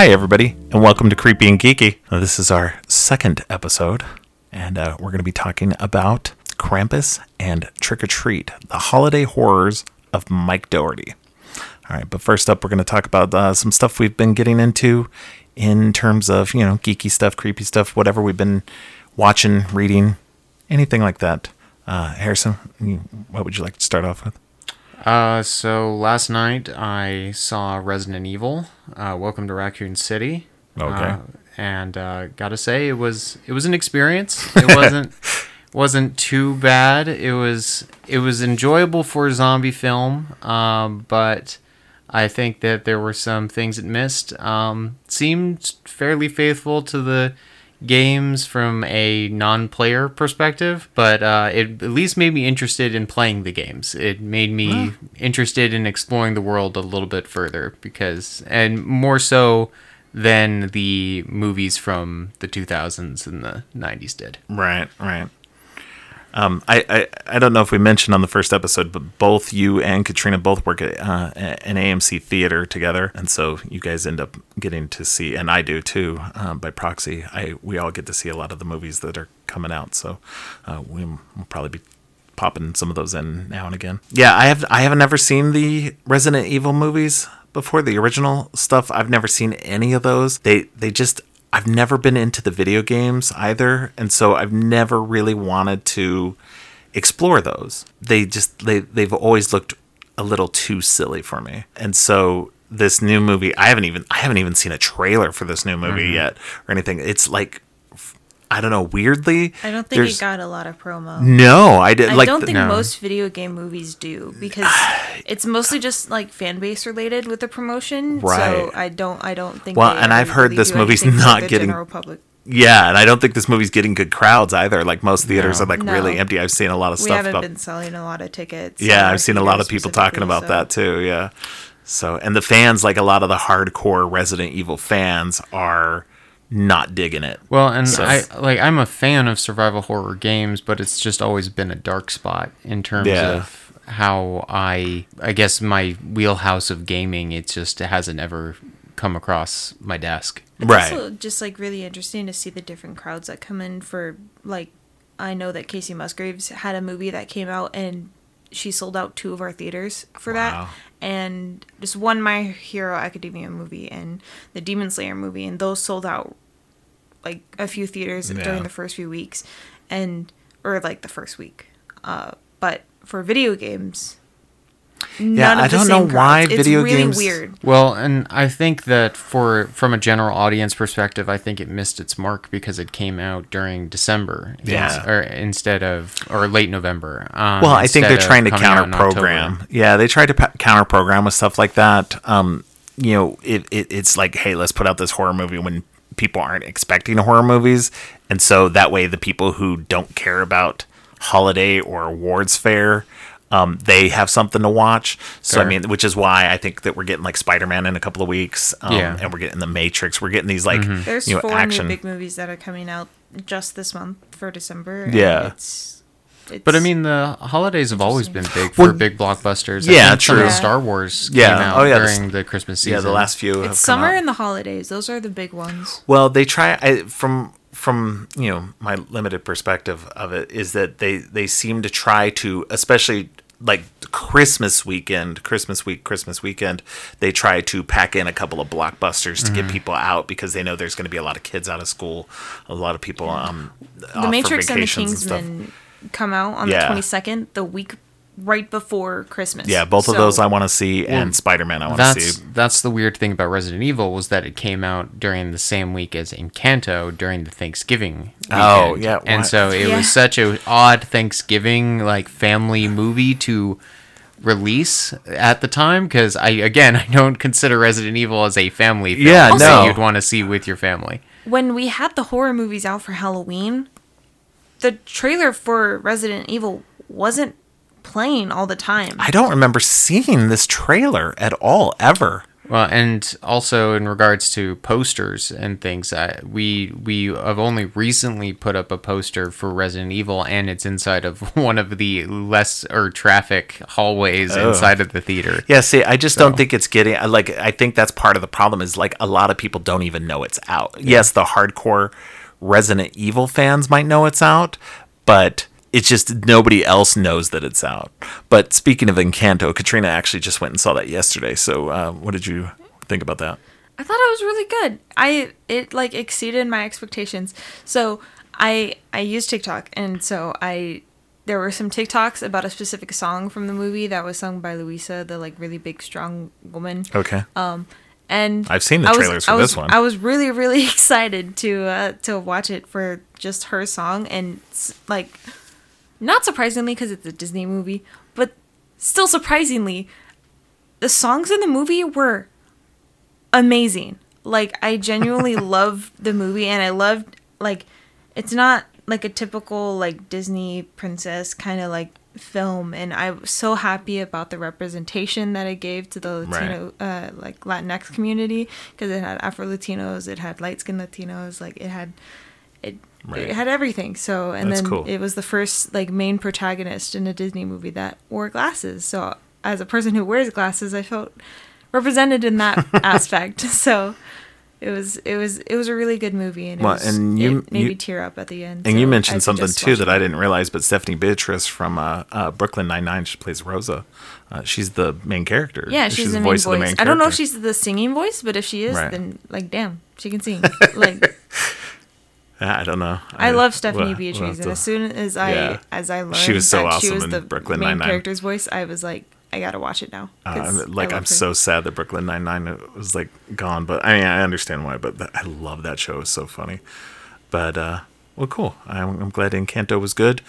Hi, everybody, and welcome to Creepy and Geeky. This is our second episode, and uh, we're going to be talking about Krampus and Trick or Treat, the holiday horrors of Mike Dougherty. All right, but first up, we're going to talk about uh, some stuff we've been getting into in terms of, you know, geeky stuff, creepy stuff, whatever we've been watching, reading, anything like that. Uh, Harrison, what would you like to start off with? Uh, so last night I saw Resident Evil. Uh, Welcome to Raccoon City. Okay. Uh, and uh, gotta say it was it was an experience. It wasn't wasn't too bad. It was it was enjoyable for a zombie film. Um, but I think that there were some things it missed. Um, seemed fairly faithful to the games from a non-player perspective, but uh, it at least made me interested in playing the games. It made me interested in exploring the world a little bit further because, and more so than the movies from the 2000s and the 90s did. Right, right. Um, I, I, I don't know if we mentioned on the first episode, but both you and Katrina both work at uh, an AMC theater together, and so you guys end up getting to see, and I do too, um, by proxy. I we all get to see a lot of the movies that are coming out, so uh, we will probably be popping some of those in now and again. Yeah, I have I have never seen the Resident Evil movies before the original stuff. I've never seen any of those. They they just I've never been into the video games either, and so I've never really wanted to explore those. They just they they've always looked a little too silly for me. And so this new movie, I haven't even I haven't even seen a trailer for this new movie mm-hmm. yet or anything. It's like I don't know, weirdly I don't think it got a lot of promo. No, I did I like don't think No. most video game movies do because it's mostly just like fan base related with the promotion. Right. So I don't I don't think. Well, and I've heard really this movie's not getting- general public. Yeah, and I don't think this movie's getting good crowds either. Like most theaters No. are like No. really empty. I've seen a lot of We stuff We haven't about been selling a lot of tickets. Yeah, I've seen a lot of people talking about so- that too. Yeah. So, and the fans, like a lot of the hardcore Resident Evil fans, are not digging it. Well, and So- I like I'm a fan of survival horror games, but it's just always been a dark spot in terms Yeah. of how I I guess my wheelhouse of gaming. It just hasn't ever come across my desk. It's Right. also just like really interesting to see the different crowds that come in for like I know that Kacey Musgraves had a movie that came out and she sold out two of our theaters for Wow. that. And just one My Hero Academia movie and the Demon Slayer movie and those sold out like a few theaters Yeah. during the first few weeks and or like the first week. Uh but for video games none I the don't same know why crowds. video it's really games- weird. Well, and I think that for from a general audience perspective, I think it missed its mark because it came out during December, Yeah. ins- or instead of or late November. Um, Well, I think they're trying to coming counter program. Yeah, they tried to pa- counter program with stuff like that. Um, you know, it, it it's like, hey, let's put out this horror movie when people aren't expecting horror movies, and so that way the people who don't care about holiday or awards fare. Um, they have something to watch, so I mean, which is why I think that we're getting like Spider Man in a couple of weeks, um, Yeah. and we're getting the Matrix. We're getting these like There's you know four action. new big movies that are coming out just this month for December. and Yeah. It's, it's, But I mean, the holidays have always been big for Well, big blockbusters. yeah, I think some true. the Star Wars Yeah. came out Oh, yeah, the during the Christmas season. yeah, the last few. have come it's summer out. and the holidays. Those are the big ones. Well, they try I, from from you know my limited perspective of it is that they they seem to try to especially like Christmas weekend, Christmas week, Christmas weekend, they try to pack in a couple of blockbusters to get people out because they know there's going to be a lot of kids out of school, a lot of people um The Matrix and the Kingsman come out on Yeah. the 22nd, the week right before Christmas. Yeah, both of those I want to see, and Well, Spider Man I want to see. that's the weird thing about Resident Evil was that it came out during the same week as Encanto during the Thanksgiving. Oh, weekend. yeah, and so it Yeah. was such a odd Thanksgiving like family movie to release at the time because I again I don't consider Resident Evil as a family film. Yeah, that no. you'd want to see with your family. When we had the horror movies out for Halloween, the trailer for Resident Evil wasn't playing all the time. I don't remember seeing this trailer at all ever. Well, and also in regards to posters and things, uh, we we have only recently put up a poster for Resident Evil, and it's inside of one of the less or traffic hallways Oh. inside of the theater. Yeah, see, I just So- don't think it's getting like I think that's part of the problem is like a lot of people don't even know it's out. Yes, the hardcore Resident Evil fans might know it's out, but it's just nobody else knows that it's out. But speaking of Encanto, Katrina actually just went and saw that yesterday. So, uh, what did you think about that? I thought it was really good. I it like exceeded my expectations. So I I use TikTok and so I there were some TikToks about a specific song from the movie that was sung by Luisa, the like really big strong woman. Okay. Um, And I've seen the I was- trailers for was, this one. I was really really excited to uh, to watch it for just her song and like not surprisingly because it's a Disney movie, but still surprisingly, the songs in the movie were amazing. Like I genuinely love the movie and I loved like it's not like a typical like Disney princess kind of like film and I was so happy about the representation that it gave to the Latino uh like Latinx community because it had Afro Latinos, it had light skinned Latinos, like it had it Right. it had everything. So and That's then cool. it was the first like main protagonist in a Disney movie that wore glasses. So as a person who wears glasses, I felt represented in that aspect. So it was it was it was a really good movie and, it, Well, was, and you- it made you- me tear up at the end. And so you mentioned something too that I didn't realize, but Stephanie Beatriz from uh, uh, Brooklyn Nine Nine, she plays Rosa. Uh, she's the main character. Yeah, she's, the main voice. of the main I don't know if she's the singing voice, but if she is, Right. then like damn, she can sing. like I don't know. I love Stephanie we'll- we'll Beatriz, and as soon as I Yeah. as I learned She was so that she was the Brooklyn main Nine-Nine. character's voice, I was like, I gotta watch it now. Uh, like I'm her. so sad that Brooklyn Nine Nine was like gone, but I mean I understand why. But that, I love that show; it's so funny. But uh, well, cool. I'm, I'm glad Encanto was good,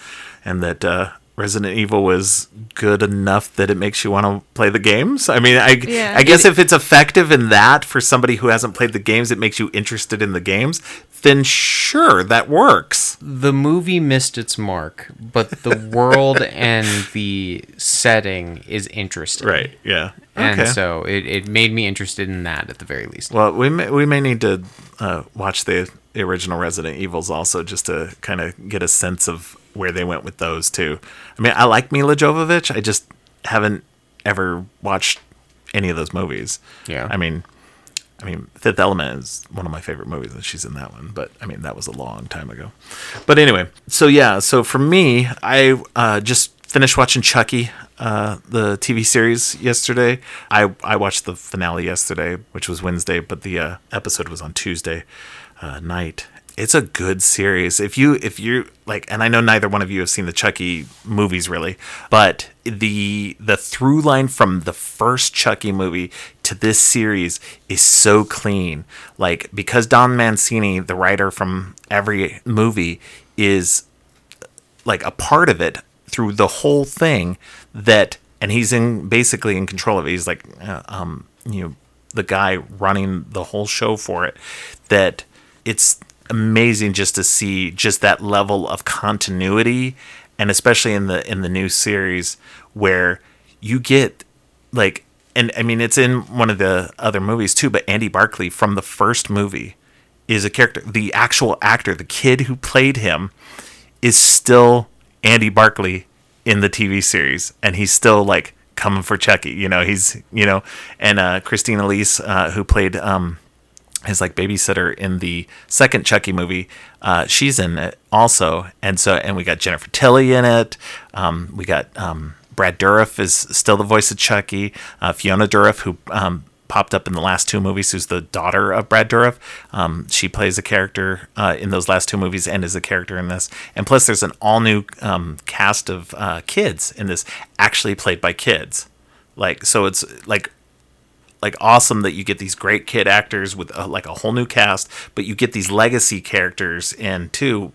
and that uh, Resident Evil was good enough that it makes you want to play the games. I mean, I Yeah. I guess if it's effective in that for somebody who hasn't played the games, it makes you interested in the games. Then sure, that works. The movie missed its mark, but the world and the setting is interesting. Right? Yeah. And okay. so it, it made me interested in that at the very least. Well, we may, we may need to uh, watch the, the original Resident Evils also just to kind of get a sense of where they went with those too. I mean, I like Milla Jovovich. I just haven't ever watched any of those movies. Yeah. I mean, I mean, Fifth Element is one of my favorite movies, and she's in that one. But I mean, that was a long time ago. But anyway, so yeah, so for me, I uh, just finished watching Chucky, uh, the TV series yesterday. I I watched the finale yesterday, which was Wednesday, but the uh, episode was on Tuesday uh, night. It's a good series. If you if you like, and I know neither one of you have seen the Chucky movies really, but the the through line from the first Chucky movie to this series is so clean. Like because Don Mancini, the writer from every movie, is like a part of it through the whole thing that and he's in basically in control of it he's like uh, um you know the guy running the whole show for it that it's amazing just to see just that level of continuity and especially in the in the new series where you get like and I mean it's in one of the other movies too but Andy Barclay from the first movie is a character the actual actor the kid who played him is still Andy Barclay in the TV series, and he's still like coming for Chucky. You know, he's you know, and uh, Christine Elise, uh, who played um, his like babysitter in the second Chucky movie, uh, she's in it also, and so and we got Jennifer Tilly in it. Um, we got um, Brad Dourif is still the voice of Chucky. Uh, Fiona Dourif, who um, popped up in the last two movies, who's the daughter of Brad Dourif. Um, she plays a character uh, in those last two movies and is a character in this. And plus, there's an all new um, cast of uh, kids in this, actually played by kids. Like so, it's like like awesome that you get these great kid actors with uh like a whole new cast, but you get these legacy characters in too,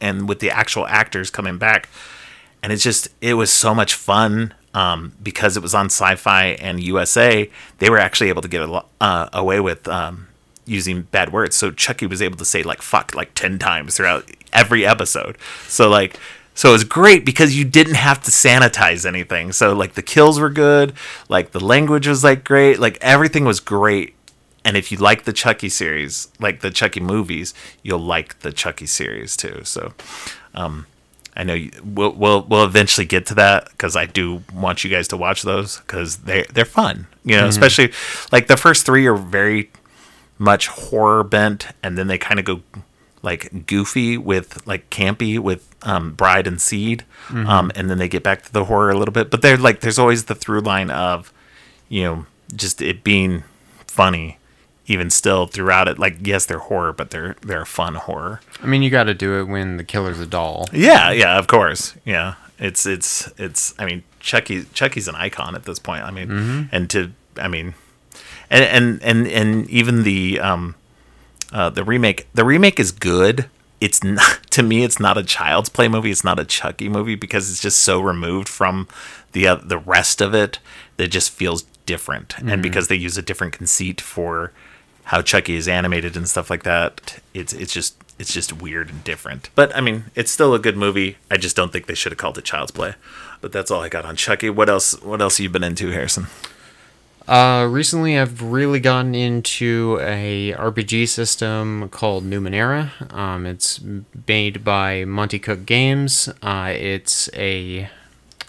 and with the actual actors coming back, and it's just it was so much fun um, because it was on Syfy and USA. They were actually able to get a, uh, away with um, using bad words, so Chucky was able to say like "fuck" like ten times throughout every episode. So like. So it was great because you didn't have to sanitize anything. So like the kills were good, like the language was like great, like everything was great. And if you like the Chucky series, like the Chucky movies, you'll like the Chucky series too. So um I know you, we'll, we'll we'll eventually get to that because I do want you guys to watch those because they they're fun, you know. Especially like the first three are very much horror bent, and then they kind of go like goofy with like campy with um, Bride and Seed, um, and then they get back to the horror a little bit. But they're like there's always the through line of you know just it being funny even still throughout it like yes they're horror but they're they're fun horror I mean, you got to do it when the killer's a doll. yeah, yeah, of course. Yeah. It's it's it's I mean, Chucky Chucky's an icon at this point. I mean, and to I mean and and and and even the um uh the remake the remake is good. It's not to me it's not a child's play movie. It's not a Chucky movie because it's just so removed from the uh, the rest of it that it just feels different. And because they use a different conceit for how Chucky is animated and stuff like that, it's it's just it's just weird and different. But I mean, it's still a good movie. I just don't think they should have called it Child's Play. But that's all I got on Chucky. What else? What else have you been into, Harrison? Uh, recently, I've really gotten into a RPG system called Numenera. Um, it's made by Monte Cook Games. Uh, it's a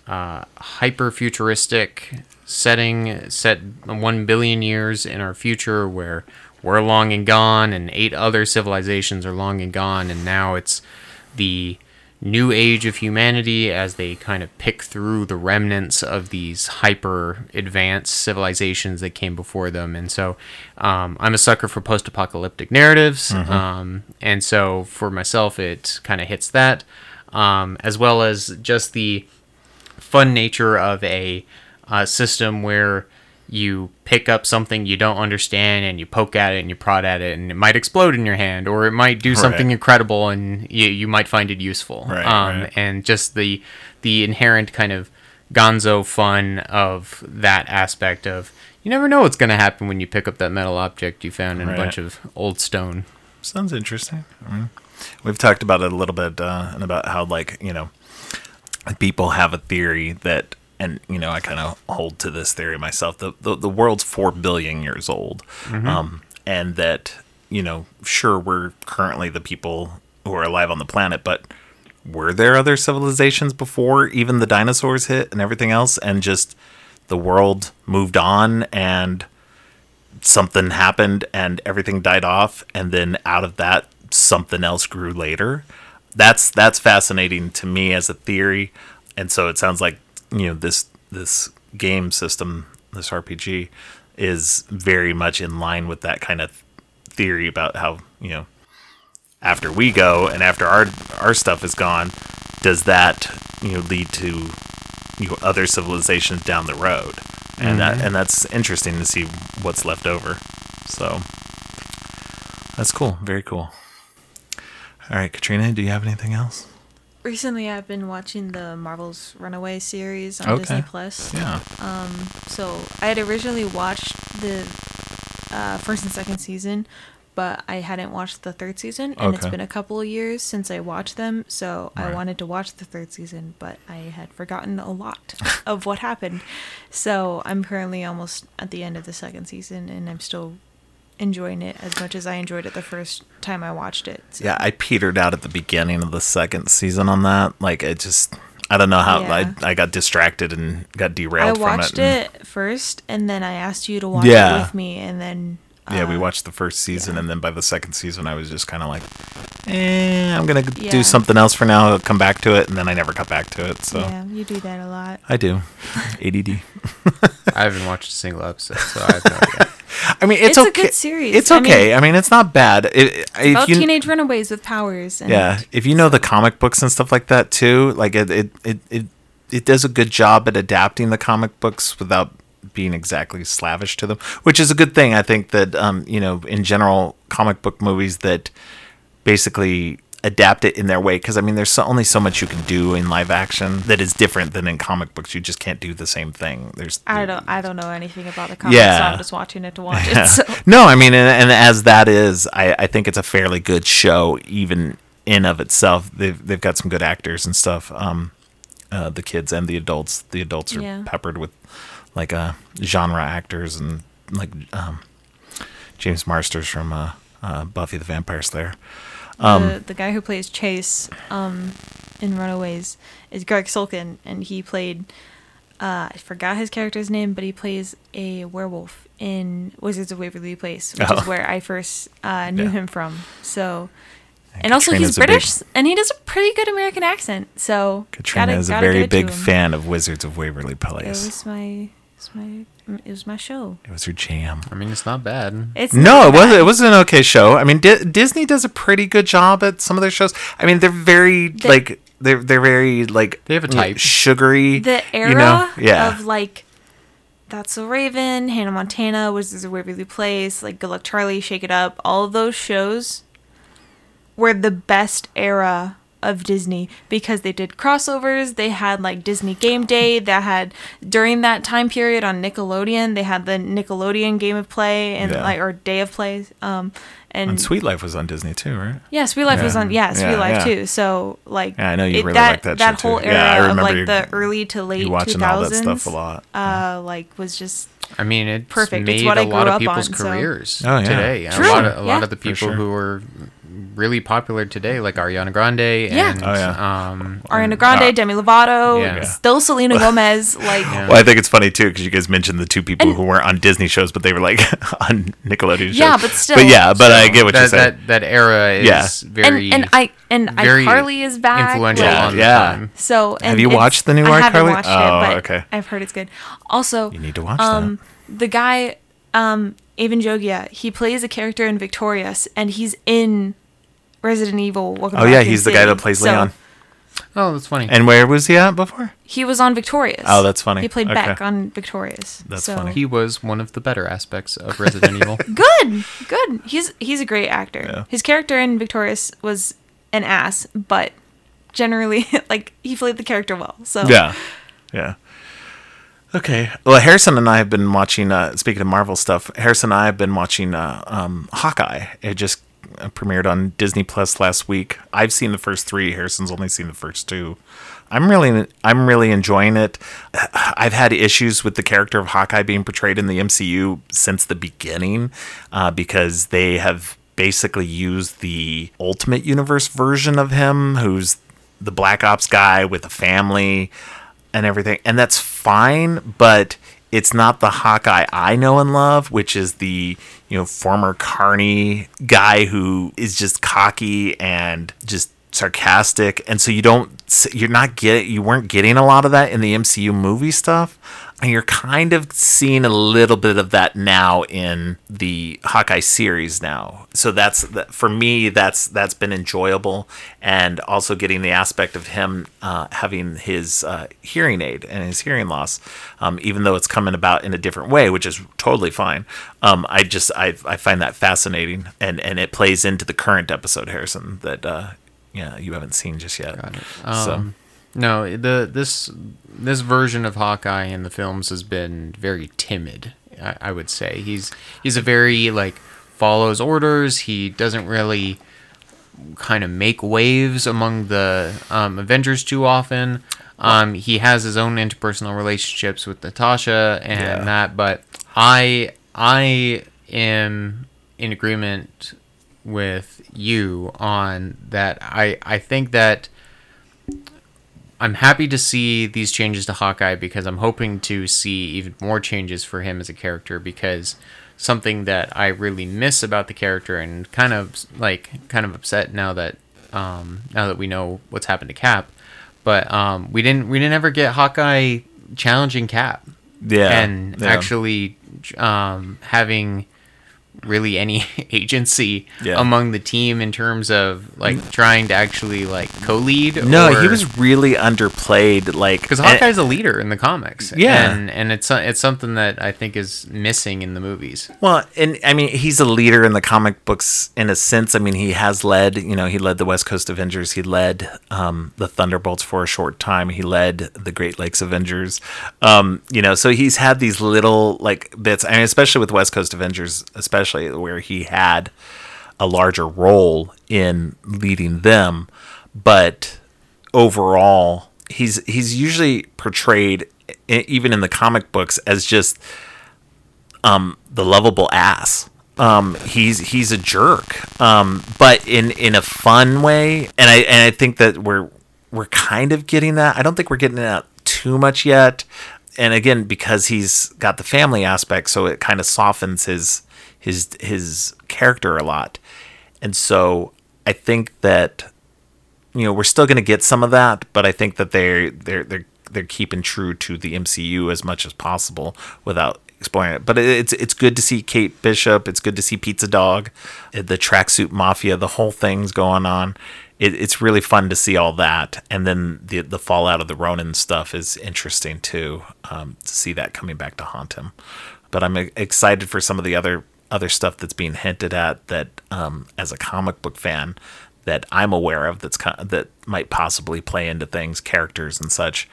uh, hyper futuristic setting set one billion years in our future where we're long and gone, and eight other civilizations are long and gone, and now it's the new age of humanity as they kind of pick through the remnants of these hyper advanced civilizations that came before them. And so um, I'm a sucker for post apocalyptic narratives. Um, and so for myself, it kind of hits that, um, as well as just the fun nature of a uh, system where you pick up something you don't understand and you poke at it and you prod at it and it might explode in your hand or it might do something Right. incredible and you, you might find it useful Right, um, right. and just the the inherent kind of gonzo fun of that aspect of you never know what's going to happen when you pick up that metal object you found in a bunch of old stone Sounds interesting. Mean, we've talked about it a little bit uh, and about how like you know people have a theory that and you know i kind of hold to this theory myself the, the, the world's 4 billion years old. Um, and that you know sure we're currently the people who are alive on the planet but were there other civilizations before even the dinosaurs hit and everything else? And just the world moved on and something happened and everything died off and then out of that something else grew later? That's that's fascinating to me as a theory. And so it sounds like you know this this game system this rpg is very much in line with that kind of theory about how you know after we go and after our our stuff is gone does that you know lead to you know other civilizations down the road? And that mm-hmm. and that's interesting to see what's left over. So that's cool. Very cool. All right katrina do you have anything else Recently, I've been watching the Marvel's Runaway series on Okay. Disney Plus. yeah Um, So I had originally watched the uh, first and second season, but I hadn't watched the third season, and it's been a couple of years since I watched them. So Right. I wanted to watch the third season, but I had forgotten a lot of what happened. So I'm currently almost at the end of the second season, and I'm still enjoying it as much as I enjoyed it the first time I watched it. So. yeah i petered out at the beginning of the second season on that like it just i don't know how Yeah. I, I got distracted and got derailed from watched it and- it first, and then I asked you to watch Yeah. it with me, and then yeah, we uh, watched the first season, yeah. and then by the second season, I was just kind of like, eh, I'm gonna Yeah. do something else for now. I'll come back to it, and then I never got back to it. So Yeah, you do that a lot. I do. ADD. i haven't watched a single episode so i have no idea I mean, it's, It's a okay. good series. It's I mean- okay. I mean, it's not bad. It, About you, teenage runaways with powers. And yeah, if you know the comic books and stuff like that too, like it, it, it, it, it does a good job at adapting the comic books without being exactly slavish to them, which is a good thing. I think that um, you know, in general, comic book movies that basically adapt it in their way because I mean, there's so, only so much you can do in live action that is different than in comic books. You just can't do the same thing. There's I don't I don't know anything about the comics, Yeah. so I'm just watching it to watch it. So no, I mean, and, and as that is, I, I think it's a fairly good show, even in of itself, they've they've got some good actors and stuff. Um, uh, the kids and the adults. The adults are Yeah. peppered with like uh genre actors and like um, James Marsters from uh, uh, Buffy the Vampire Slayer. Um, the, the guy who plays Chase um, in Runaways is Greg Sulkin, and he played. Uh, I forgot his character's name, but he plays a werewolf in Wizards of Waverly Place, which Oh. is where I first uh, knew Yeah. him from. So, and also he's a big- British, and he does a pretty good American accent. So, Katrina gotta- is a very big fan of Wizards of Waverly It Place. was my, it was my, Mm, it was my show. It was your jam. I mean, it's not bad. It's No, not it was bad. it was an okay show. I mean, Di- Disney does a pretty good job at some of their shows. I mean, they're very The- like they're they're very like They have a type. sugary. the era you know? yeah. of like that's so Raven, Hannah Montana, Wizards of Waverly Place, like Good Luck Charlie, Shake It Up, all of those shows were the best era of Disney because they did crossovers. They had like Disney Game Day. That had during that time period on Nickelodeon, they had the Nickelodeon Game of Play and Yeah. like or Day of Play. Um, and, and Sweet Life was on Disney too, right? yeah, Sweet Life was on. Yeah, Sweet Yeah, Life yeah. too. So like, Yeah, I know you it- really that like that that show, whole too. era Yeah, I of remember like you- the early to late You two watching all that stuff a lot. Uh, like was just I mean, it's Perfect. It's made what I a lot grew of up people's on, so- careers Oh, yeah. today. True, A lot of, a yeah. lot of the people sure. who are really popular today, like Ariana Grande Yeah. and Oh, yeah. um, Ariana Grande, uh, Demi Lovato, Yeah. still Selena Gomez. Like, Yeah. Well, I think it's funny too because you guys mentioned the two people And- who weren't on Disney shows, but they were like on Nickelodeon shows. Yeah, but still- But yeah, but I get what that, you're saying. That, that era is Yeah. very and and I and very iCarly is back. influential like- Yeah, on yeah. time. So and Have you watched the new I haven't iCarly? watched Oh, it, but okay. I've heard it's good. Also, you need to watch um, the guy, um, Avan Jogia, he plays a character in Victorious, and he's in Resident Evil. Welcome. Oh to yeah, Raccoon he's the guy City. that plays So, Leon. Oh, that's funny. And where was he at before? He was on Victorious. Oh, that's funny. He played Okay. Beck on Victorious. That's so. funny. he was one of the better aspects of Resident Evil. Good, good. He's he's a great actor. Yeah. His character in Victorious was an ass, but generally, like he played the character well. So Yeah, yeah. Okay. Well, Harrison and I have been watching. Uh, speaking of Marvel stuff, Harrison and I have been watching uh, um, Hawkeye. It just premiered on Disney Plus last week. I've seen the first three. Harrison's only seen the first two. I'm really, I'm really enjoying it. I've had issues with the character of Hawkeye being portrayed in the MCU since the beginning, uh, because they have basically used the Ultimate Universe version of him, who's the Black Ops guy with a family and everything. And that's fine, but it's not the Hawkeye I know and love, which is the, you know, former Carney guy who is just cocky and just sarcastic. And so you don't you're not get you weren't getting a lot of that in the MCU movie stuff. And you're kind of seeing a little bit of that now in the Hawkeye series now. So that's that- for me. That's that's been enjoyable, and also getting the aspect of him uh, having his uh, hearing aid and his hearing loss, um, even though it's coming about in a different way, which is totally fine. Um, I just I, I find that fascinating, and and it plays into the current episode, Harrison, that uh, yeah you haven't seen just yet. Got it. So- Um, no, the this this version of Hawkeye in the films has been very timid. I, I would say he's he's a very like follows orders. He doesn't really kind of make waves among the um, Avengers too often. Um, he has his own interpersonal relationships with Natasha and Yeah. that, but I I am in agreement with you on that. I I think that I'm happy to see these changes to Hawkeye because I'm hoping to see even more changes for him as a character because something that I really miss about the character and kind of like kind of upset now that um, now that we know what's happened to Cap, but um, we didn't we didn't ever get Hawkeye challenging Cap Yeah, and yeah. actually um, having really any agency Yeah. among the team in terms of like trying to actually like co-lead. No, or- he was really underplayed. Like because and- Hawkeye's a leader in the comics. Yeah. and and it's it's something that I think is missing in the movies. Well, and I mean, he's a leader in the comic books in a sense. I mean, he has led, you know, he led the West Coast Avengers. He led um, the Thunderbolts for a short time. He led the Great Lakes Avengers. Um, you know, so he's had these little like bits. I mean, especially with West Coast Avengers, especially where he had a larger role in leading them, but overall, he's he's usually portrayed even in the comic books as just um, the lovable ass. Um, he's he's a jerk, um, but in in a fun way, and I and I think that we're we're kind of getting that. I don't think we're getting that too much yet, and again because he's got the family aspect, so it kind of softens his his his character a lot, and so I think that you know we're still going to get some of that, but I think that they're they're they're they're keeping true to the MCU as much as possible without exploring it. But it's it's good to see Kate Bishop. It's good to see Pizza Dog, uh, the tracksuit mafia. The whole thing's going on. It, it's really fun to see all that, and then the the fallout of the Ronin stuff is interesting too. Um, to see that coming back to haunt him. But I'm e- excited for some of the other other stuff that's being hinted at that um, as a comic book fan that I'm aware of that's that might possibly play into things, characters and such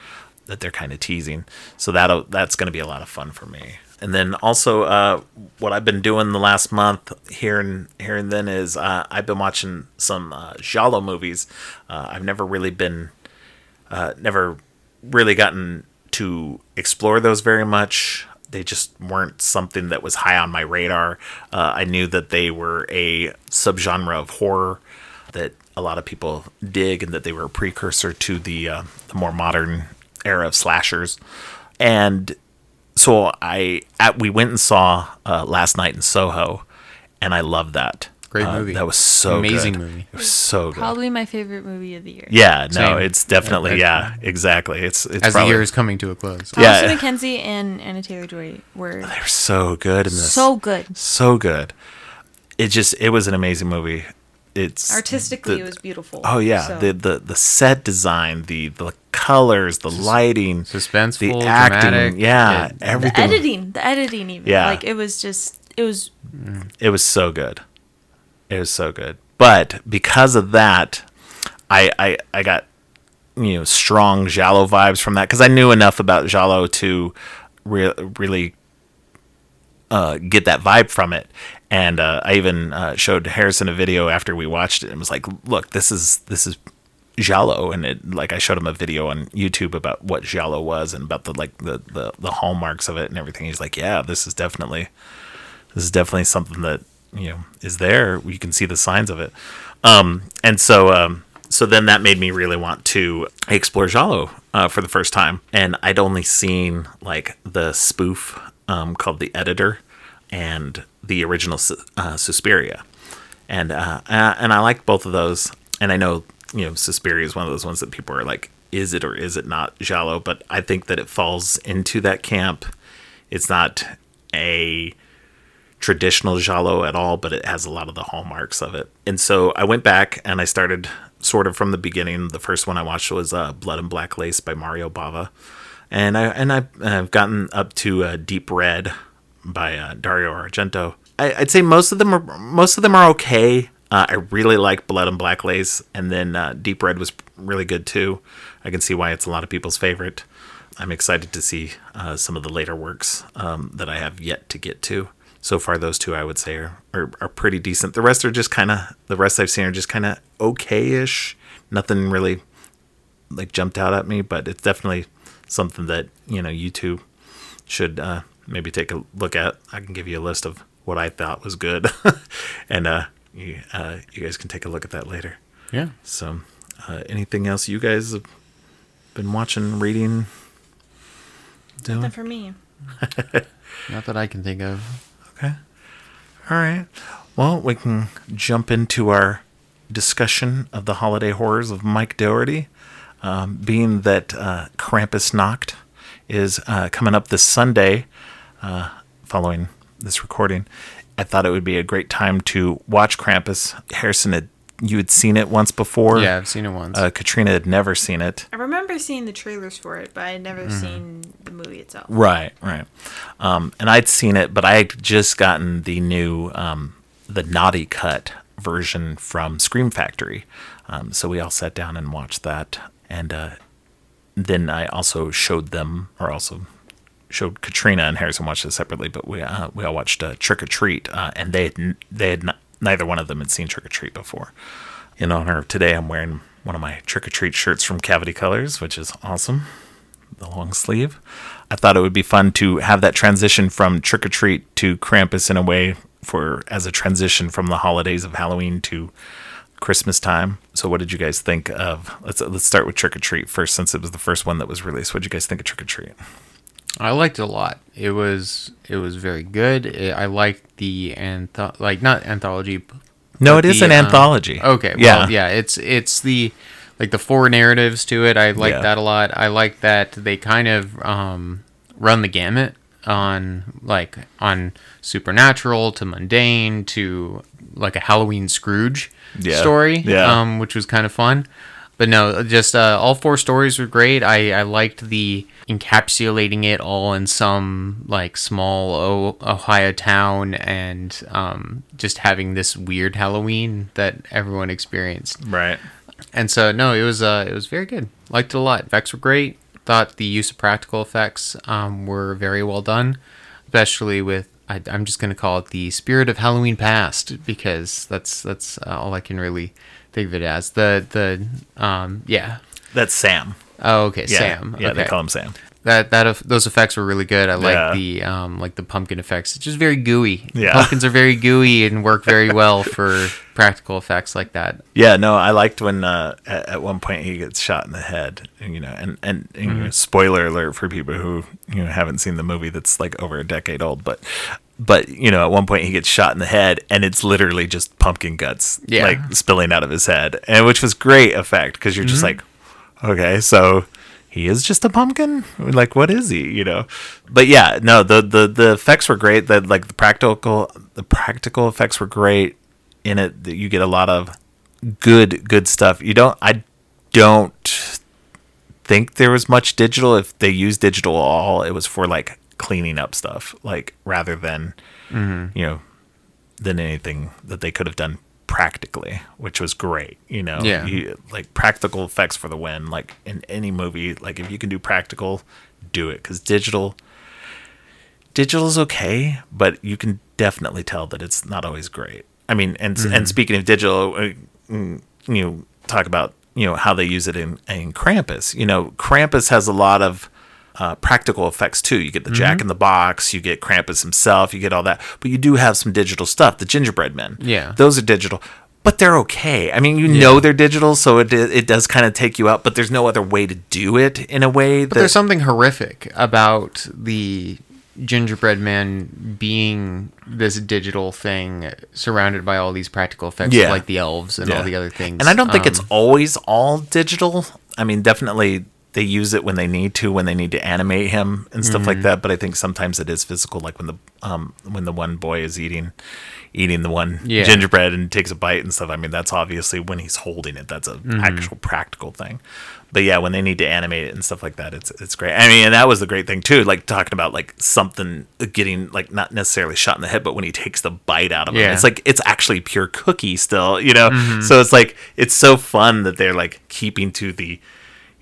that they're kind of teasing. So that that's going to be a lot of fun for me. And then also, uh, what I've been doing the last month here and here and then is uh, I've been watching some uh, Giallo movies. Uh, I've never really been, uh, never really gotten to explore those very much. They just weren't something that was high on my radar. Uh, I knew that they were a subgenre of horror that a lot of people dig, and that they were a precursor to the uh, the more modern era of slashers. And so I at we went and saw uh, last night in Soho, and I loved that. Great Uh, movie. That was so Amazing good. movie. It was so good. Probably my favorite movie of the year. Yeah, no, it's definitely Yeah, yeah, exactly. It's it's As probably, the year is coming to a close. Yeah. Allison Mackenzie and Anya Taylor Joy were they were so good in this. so good. so good. It just it was an amazing movie. It's Artistically, the- it was beautiful. Oh yeah, So- the, the the set design, the the colors, the lighting, suspenseful, the acting, dramatic. yeah, It- the editing, the editing, even Yeah. like it was just it was It was so good. It was so good. But because of that, I I, I got you know strong Giallo vibes from that because I knew enough about Giallo to re- really uh, get that vibe from it. And uh, I even uh, showed Harrison a video after we watched it and was like, "Look, this is this is Giallo." And it like I showed him a video on YouTube about what Giallo was and about the like the the, the hallmarks of it and everything. He's like, "Yeah, this is definitely this is definitely something that you know is there. You can see the signs of it." Um, and so um, so then that made me really want to explore Giallo uh, for the first time. And I'd only seen like the spoof um, called The Editor and the original uh, Suspiria, and uh, and I liked both of those. And I know you know Suspiria is one of those ones that people are like, is it or is it not Giallo? But I think that it falls into that camp. It's not a traditional Giallo at all, but it has a lot of the hallmarks of it. And so I went back and I started sort of from the beginning. The first one I watched was uh, Blood and Black Lace by Mario Bava, and I and I, I've gotten up to uh, Deep Red by uh, Dario Argento. I, I'd say most of them are most of them are okay. Uh, I really like Blood and Black Lace, and then uh, Deep Red was really good too. I can see why it's a lot of people's favorite. I'm excited to see uh, some of the later works um, that I have yet to get to. So far, those two I would say are, are, are pretty decent. The rest are just kind of the rest I've seen are just kind of okay-ish. Nothing really like jumped out at me, but it's definitely something that you know you two should uh, maybe take a look at. I can give you a list of what I thought was good, and uh, you, uh, you guys can take a look at that later. Yeah. So, uh, anything else you guys have been watching, reading, doing? nothing for me. Not that I can think of. Okay. All right. Well, we can jump into our discussion of the holiday horrors of Mike Dougherty. Um, being that uh, Krampusnacht is uh, coming up this Sunday, uh, following this recording, I thought it would be a great time to watch Krampus. Harrison had you had seen it once before. Yeah, I've seen it once. Uh, Katrina had never seen it. I remember seeing the trailers for it, but I had never seen the movie itself. Right, right. Um, and I'd seen it, but I had just gotten the new, um, the naughty cut version from Scream Factory. Um, so we all sat down and watched that. And uh, then I also showed them, or also showed Katrina and Harrison watched it separately, but we uh, we all watched uh, Trick or Treat, uh, and they had they had not neither one of them had seen Trick or Treat before. In honor of today, I'm wearing one of my Trick or Treat shirts from Cavity Colors, which is awesome. The long sleeve. I thought it would be fun to have that transition from Trick or Treat to Krampus in a way for as a transition from the holidays of Halloween to Christmas time. So, what did you guys think of? Let's let's start with Trick or Treat first, since it was the first one that was released. What did you guys think of Trick or Treat? I liked it a lot. It was it was very good. It, I liked the antho- like not anthology. No, it is the, an um, anthology. Okay, Yeah. well, yeah, it's it's the like the four narratives to it. I like Yeah. that a lot. I like that they kind of um, run the gamut on like on supernatural to mundane to like a Halloween Scrooge Yeah. story, Yeah. um, which was kind of fun. But no, just uh, all four stories were great. I, I liked the encapsulating it all in some like small o- Ohio town and um, just having this weird Halloween that everyone experienced. Right. And so no, it was uh, it was very good. Liked it a lot. Effects were great. Thought the use of practical effects um, were very well done, especially with I, I'm just gonna call it the spirit of Halloween past because that's that's uh, all I can really think of it as. The the um yeah. That's Sam. Oh okay, Yeah. Sam. Yeah, okay. they call him Sam. that that those effects were really good. I like Yeah. the um like the pumpkin effects. It's just very gooey. Yeah. Pumpkins are very gooey and work very well for practical effects like that. Yeah, no, I liked when uh, at, at one point he gets shot in the head, and, you know, and and, and you know, spoiler alert for people who you know haven't seen the movie that's like over a decade old, but but you know, at one point he gets shot in the head, and it's literally just pumpkin guts Yeah. like spilling out of his head, and which was great effect because you're just mm-hmm. like, okay, so he is just a pumpkin? Like what is he? You know? But yeah no the the the effects were great that like the practical the practical effects were great in it that you get a lot of good good stuff. You don't i don't think there was much digital. If they used digital at all it was for like cleaning up stuff like rather than you know than anything that they could have done practically which was great you know? Yeah. You- like practical effects for the win like in any movie like if you can do practical do it because digital digital is okay but you can definitely tell that it's not always great. I mean and and speaking of digital uh, mm, you know talk about you know how they use it in in krampus. You know krampus has a lot of uh, practical effects too. You get the Jack in the Box, you get Krampus himself, you get all that, but you do have some digital stuff. The Gingerbread Men, Yeah. those are digital, but they're okay. I mean, you know they're digital, so it it does kind of take you out, but there's no other way to do it in a way But that there's something horrific about the gingerbread man being this digital thing surrounded by all these practical effects Yeah. like the elves and Yeah. all the other things. And I don't think it's Um, always all digital. I mean, definitely they use it when they need to, when they need to animate him and stuff Mm-hmm. like that. But I think sometimes it is physical, like when the um when the one boy is eating eating the one Yeah. gingerbread and takes a bite and stuff. I mean, that's obviously when he's holding it. That's an Mm-hmm. actual practical thing. But yeah, when they need to animate it and stuff like that, it's it's great. I mean, and that was the great thing too. Like talking about like something getting like not necessarily shot in the head, but when he takes the bite out of it, it's like it's actually pure cookie still, you know. Mm-hmm. So it's like it's so fun that they're like keeping to the,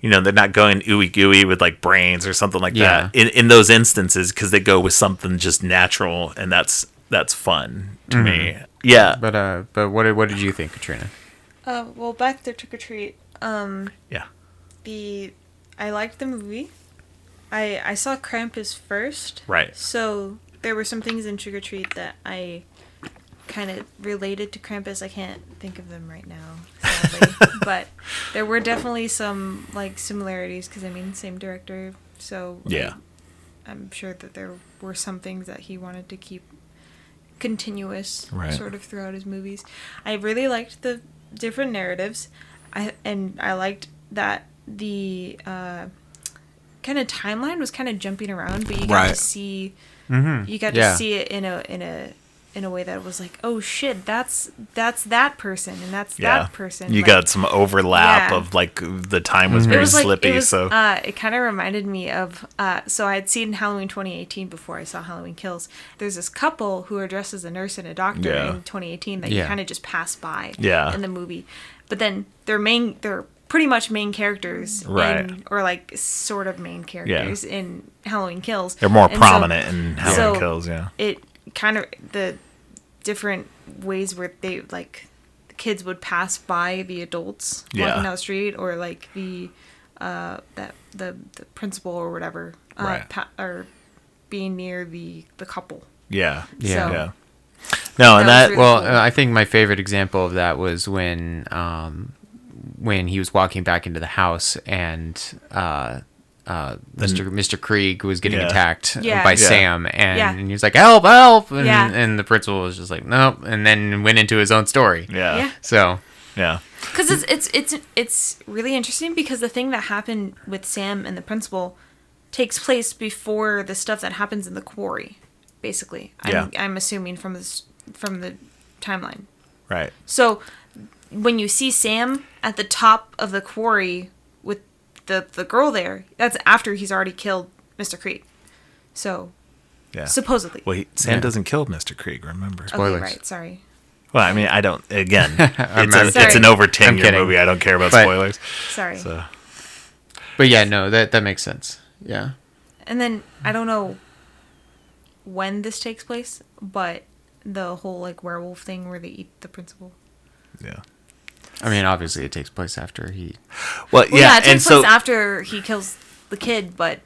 you know, they're not going ooey gooey with like brains or something like Yeah. that in in those instances because they go with something just natural and that's that's fun to me. Yeah, But uh, but what did what did you think, Katrina? Uh, well, back to Trick or Treat. Um, yeah, the I liked the movie. I I saw Krampus first. Right. So there were some things in Trick or Treat that I kind of related to Krampus. I can't think of them right now, sadly. but there were definitely some like similarities because I mean same director. So yeah, I'm sure that there were some things that he wanted to keep continuous Right. sort of throughout his movies. I really liked the different narratives. I and I liked that the uh, kind of timeline was kind of jumping around, but you got Right. to see Mm-hmm. you got Yeah. to see it in a in a in a way that was like, oh shit, that's that's that person and that's yeah. that person. You Like, got some overlap Yeah. of like the time was it very was like slippy. it was, so uh, it kind of reminded me of uh, so I had seen Halloween 2018 before I saw Halloween Kills. There's this couple who are dressed as a nurse and a doctor Yeah. in 2018 that you kind of just pass by Yeah. in the movie, but then their main they're pretty much main characters Right. in, or like sort of main characters in Halloween Kills. they're more And so- prominent in Halloween so Kills. Yeah, it kind of the different ways where they like the kids would pass by the adults Yeah. walking down the street, or like the uh that the the principal or whatever, uh, Right. pa- or being near the the couple. Yeah. Yeah. So- Yeah. No, and That was that, really- Well, cool. uh, I think my favorite example of that was when um, when he was walking back into the house and uh, uh, Mr. Mr. Kreeg was getting Yeah. attacked Yeah. by Yeah. Sam, and, Yeah. and he was like, "Help! Help!" And, Yeah. and the principal was just like, "Nope," and then went into his own story. yeah. Yeah. So Yeah. because it's it's it's it's really interesting because the thing that happened with Sam and the principal takes place before the stuff that happens in the quarry, basically. I'm, Yeah. I'm assuming from this from the timeline. Right. So when you see Sam at the top of the quarry with the the girl there, that's after he's already killed Mr. Kreeg. So Yeah. supposedly. well, he, Sam Yeah. doesn't kill Mr. Kreeg, remember? okay, spoilers. right. Sorry. Well, I mean, I don't. Again, it's, a, it's an over ten year kidding. movie. I don't care about But- spoilers. Sorry. So But yeah, no, that that makes sense. Yeah. And then I don't know when this takes place, but the whole like werewolf thing where they eat the principal. yeah. I mean, obviously, it takes place after he. Well, Well, yeah, yeah, it takes and so place after he kills the kid, but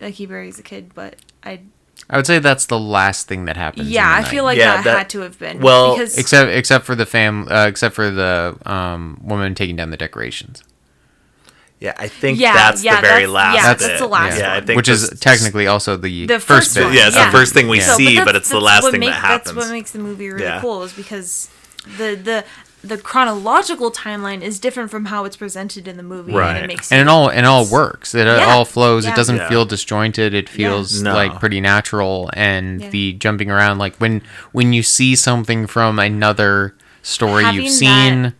like he buries the kid. But I, I would say that's the last thing that happens. yeah, I night. feel like Yeah, that, that- had to have been well, because except except for the fam, uh, except for the um, woman taking down the decorations, yeah, I think Yeah, that's yeah, the very that's- last. yeah, bit. that's the last Yeah, I think which is technically also the, the first, first bit. Yeah, it's the first thing we Yeah. see, but, that's- it's the last thing make- that happens. That's what makes the movie really Yeah. cool is because the the the chronological timeline is different from how it's presented in the movie, and Right. it makes and it all and all works. It uh, Yeah, all flows. yeah. It doesn't Yeah. feel disjointed. It feels No. like pretty natural. And Yeah. the jumping around, like when when you see something from another story Having you've seen, that,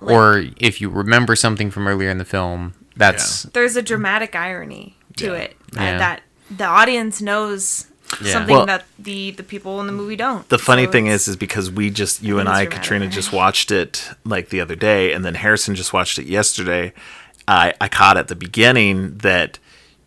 or if you remember something from earlier in the film, that's there's a dramatic irony to Yeah. it uh, Yeah. that the audience knows Yeah. something Well- that the the people in the movie don't. The funny So thing is, is because we just you and I, Katrina, right? just watched it like the other day, and then Harrison just watched it yesterday. I I caught at the beginning that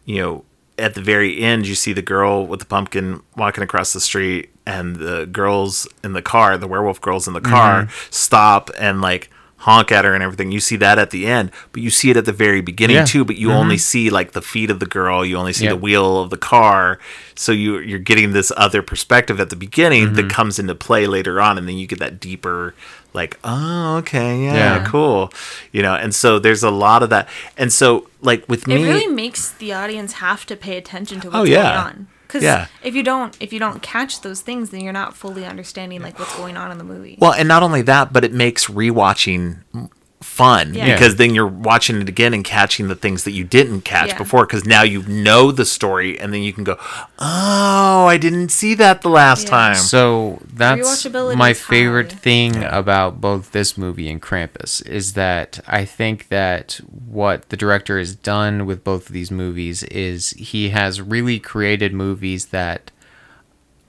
you know at the very end you see the girl with the pumpkin walking across the street, and the girls in the car, the werewolf girls in the car, Mm-hmm. stop and like honk at her and everything. You see that at the end, but you see it at the very beginning Yeah. Mm-hmm. too. But you only see like the feet of the girl. You only see Yeah. the wheel of the car. So you you're getting this other perspective at the beginning Mm-hmm. that comes into play later on, and then you get that deeper like oh okay yeah, Yeah. cool you know and so there's a lot of that and so like with it me it really makes the audience have to pay attention to what's Oh, yeah. going on. Because Yeah. if you don't if you don't catch those things, then you're not fully understanding like what's going on in the movie. Well, and not only that, but it makes rewatching fun Yeah. because then you're watching it again and catching the things that you didn't catch Yeah. before because now you know the story and then you can go, oh, I didn't see that the last Yeah. time. So that's my favorite high. thing about both this movie and Krampus is that I think that what the director has done with both of these movies is he has really created movies that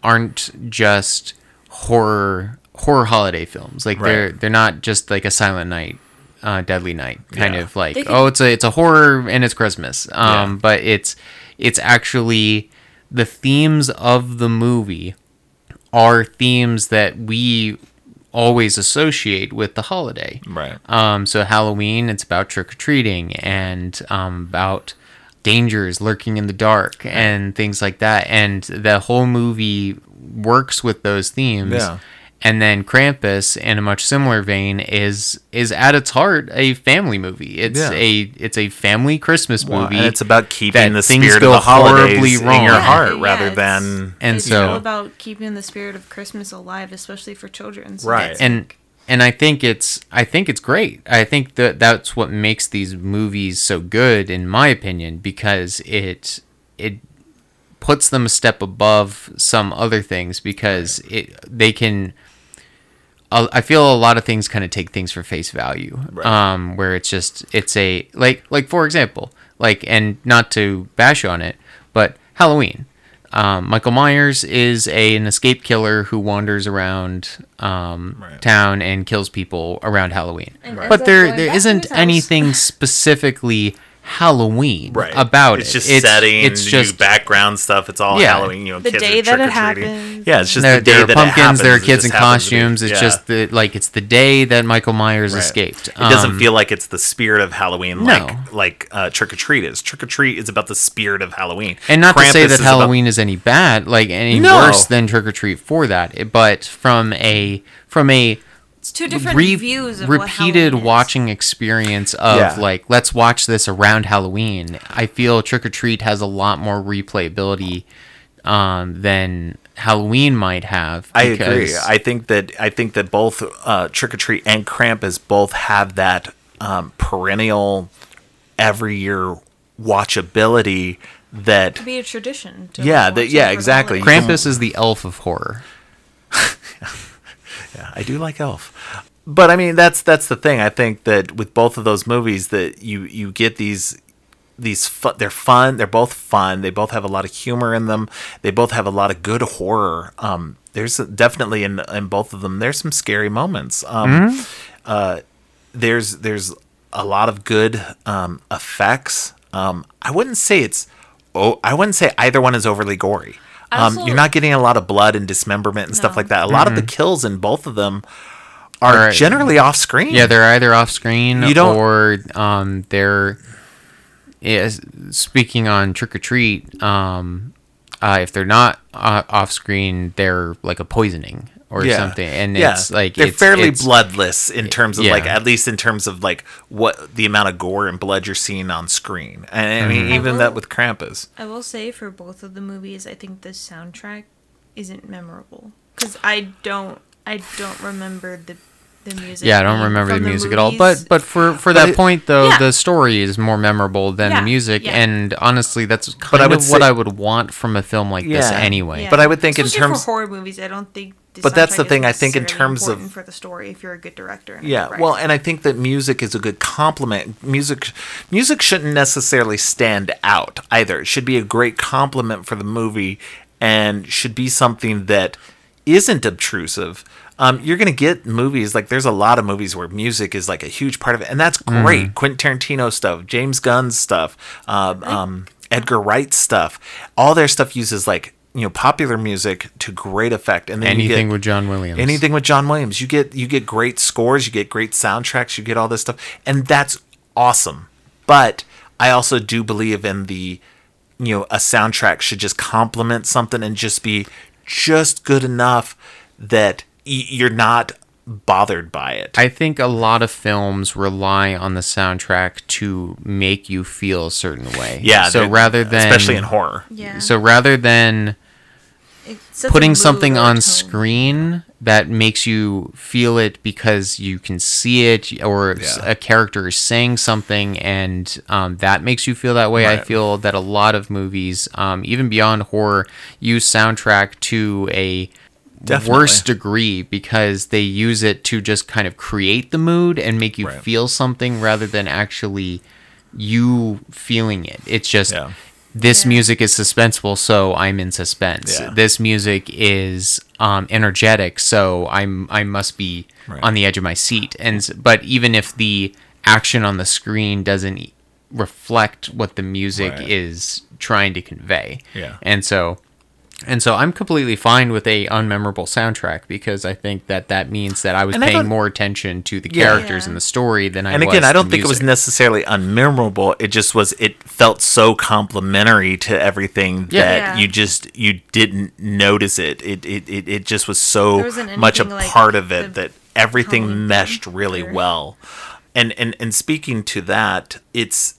aren't just horror horror holiday films. Like they're they're not just like a Silent Night, uh, Deadly Night kind Yeah. of like They can- oh it's a it's a horror and it's Christmas. Um, Yeah. but it's it's actually the themes of the movie are themes that we always associate with the holiday. Right. Um, so Halloween, it's about trick or treating and um, about dangers lurking in the dark and things like that. And the whole movie works with those themes. Yeah. And then Krampus, in a much similar vein, is is at its heart a family movie. It's Yeah. a it's a family Christmas Well, movie. and it's about keeping the things spirit go of the holidays horribly in your heart yeah, rather it's- than And it's so- all about keeping the spirit of Christmas alive, especially for children. So Right. and and I think it's I think it's great. I think that that's what makes these movies so good, in my opinion, because it it puts them a step above some other things because it they can. I I feel a lot of things kind of take things for face value, Right. um, where it's just it's a like like for example, like and not to bash on it, but Halloween. Um, Michael Myers is a, an escape killer who wanders around um, Right. town and kills people around Halloween. And Right. But up there going there back to isn't anything specifically Halloween right. about it's it. just setting, It's just background stuff. It's all Yeah. Halloween. You know, The kids day are that it trick-or-treating. happens. Yeah, it's just there, the day there are that it pumpkins, happens. there are kids in just happens costumes. It's yeah. just the like it's the day that Michael Myers Right. escaped. It doesn't Um, feel like it's the spirit of Halloween No. like like uh, Trick or Treat is. Trick or Treat is about the spirit of Halloween. and not to say Krampus that is about- Halloween is any bad, like any No. worse than Trick or Treat for that. It- But from a from a It's two different re- views of what repeated is. watching experience of Yeah. like let's watch this around Halloween. I feel Trick or Treat has a lot more replayability um, than Halloween might have. I agree. I think that I think that both uh, Trick or Treat and Krampus both have that um, perennial, every year watchability that to be a tradition. To Yeah, that- yeah, exactly. holidays. Krampus is the elf of horror. Yeah, I do like Elf. But I mean, that's that's the thing. I think that with both of those movies, that you you get these these fu- they're fun. They're both fun. They both have a lot of humor in them. They both have a lot of good horror. Um, there's definitely in in both of them. There's some scary moments. Um, uh, there's there's a lot of good um, effects. Um, I wouldn't say it's oh I wouldn't say either one is overly gory. I Um, you're not getting a lot of blood and dismemberment and stuff like that. A lot of the kills in both of them are Alright. generally off screen. Yeah, they're either off screen You don't- or um, they're. Yeah, speaking on Trick or Treat, um, uh, if they're not uh, off screen, they're like a poisoning or something, and it's like they're it's, fairly it's- bloodless in terms of Yeah. like at least in terms of like what the amount of gore and blood you're seeing on screen. And I mean Mm-hmm. even I that with Krampus. I will say for both of the movies, I think the soundtrack isn't memorable because I don't I don't remember the the music. Yeah, I don't remember the from music at all. But but for for But that it- point though, Yeah. the story is more memorable than Yeah, the music, yeah. and honestly, that's but I would of what I would want from a film like this anyway. Yeah. But I would think in terms- for horror movies, I don't think. The But that's the thing, I think in terms of- for the story if you're a good director. And Yeah, good well, and I think that music is a good complement. Music, music shouldn't necessarily stand out either. It should be a great complement for the movie, and should be something that isn't obtrusive. Um, you're gonna get movies like there's a lot of movies where music is like a huge part of it, and that's great. Quentin Tarantino stuff, James Gunn's stuff, um, um, Edgar Wright stuff. All their stuff uses like you know popular music to great effect, and then you anything get, with John Williams, anything with John Williams. You get you get great scores, you get great soundtracks, you get all this stuff, and that's awesome. But I also do believe in the you know a soundtrack should just complement something and just be just good enough that y- you're not bothered by it. I think a lot of films rely on the soundtrack to make you feel a certain way. yeah, So rather than especially in horror. yeah, So rather than It sets putting something on tone. screen that makes you feel it because you can see it or Yeah. a character is saying something and um, that makes you feel that way i feel that a lot of movies um, even beyond horror use soundtrack to a Definitely. worse degree because they use it to just kind of create the mood and make you Right. feel something rather than actually you feeling it it's just Yeah. This Yeah. music is suspenseful so i'm in suspense Yeah. this music is um, energetic so i'm i must be Right. on the edge of my seat and but even if the action on the screen doesn't reflect what the music Right. is trying to convey Yeah. and so and so I'm completely fine with a unmemorable soundtrack because I think that that means that I was And paying don't- more attention to the characters Yeah. and the story than I was. and again, I don't think it was necessarily unmemorable. It just was. It felt so complementary to everything Yeah. that Yeah. you just you didn't notice it. It it it, it just was so much a like part of it that everything meshed really or- well. And and and speaking to that, it's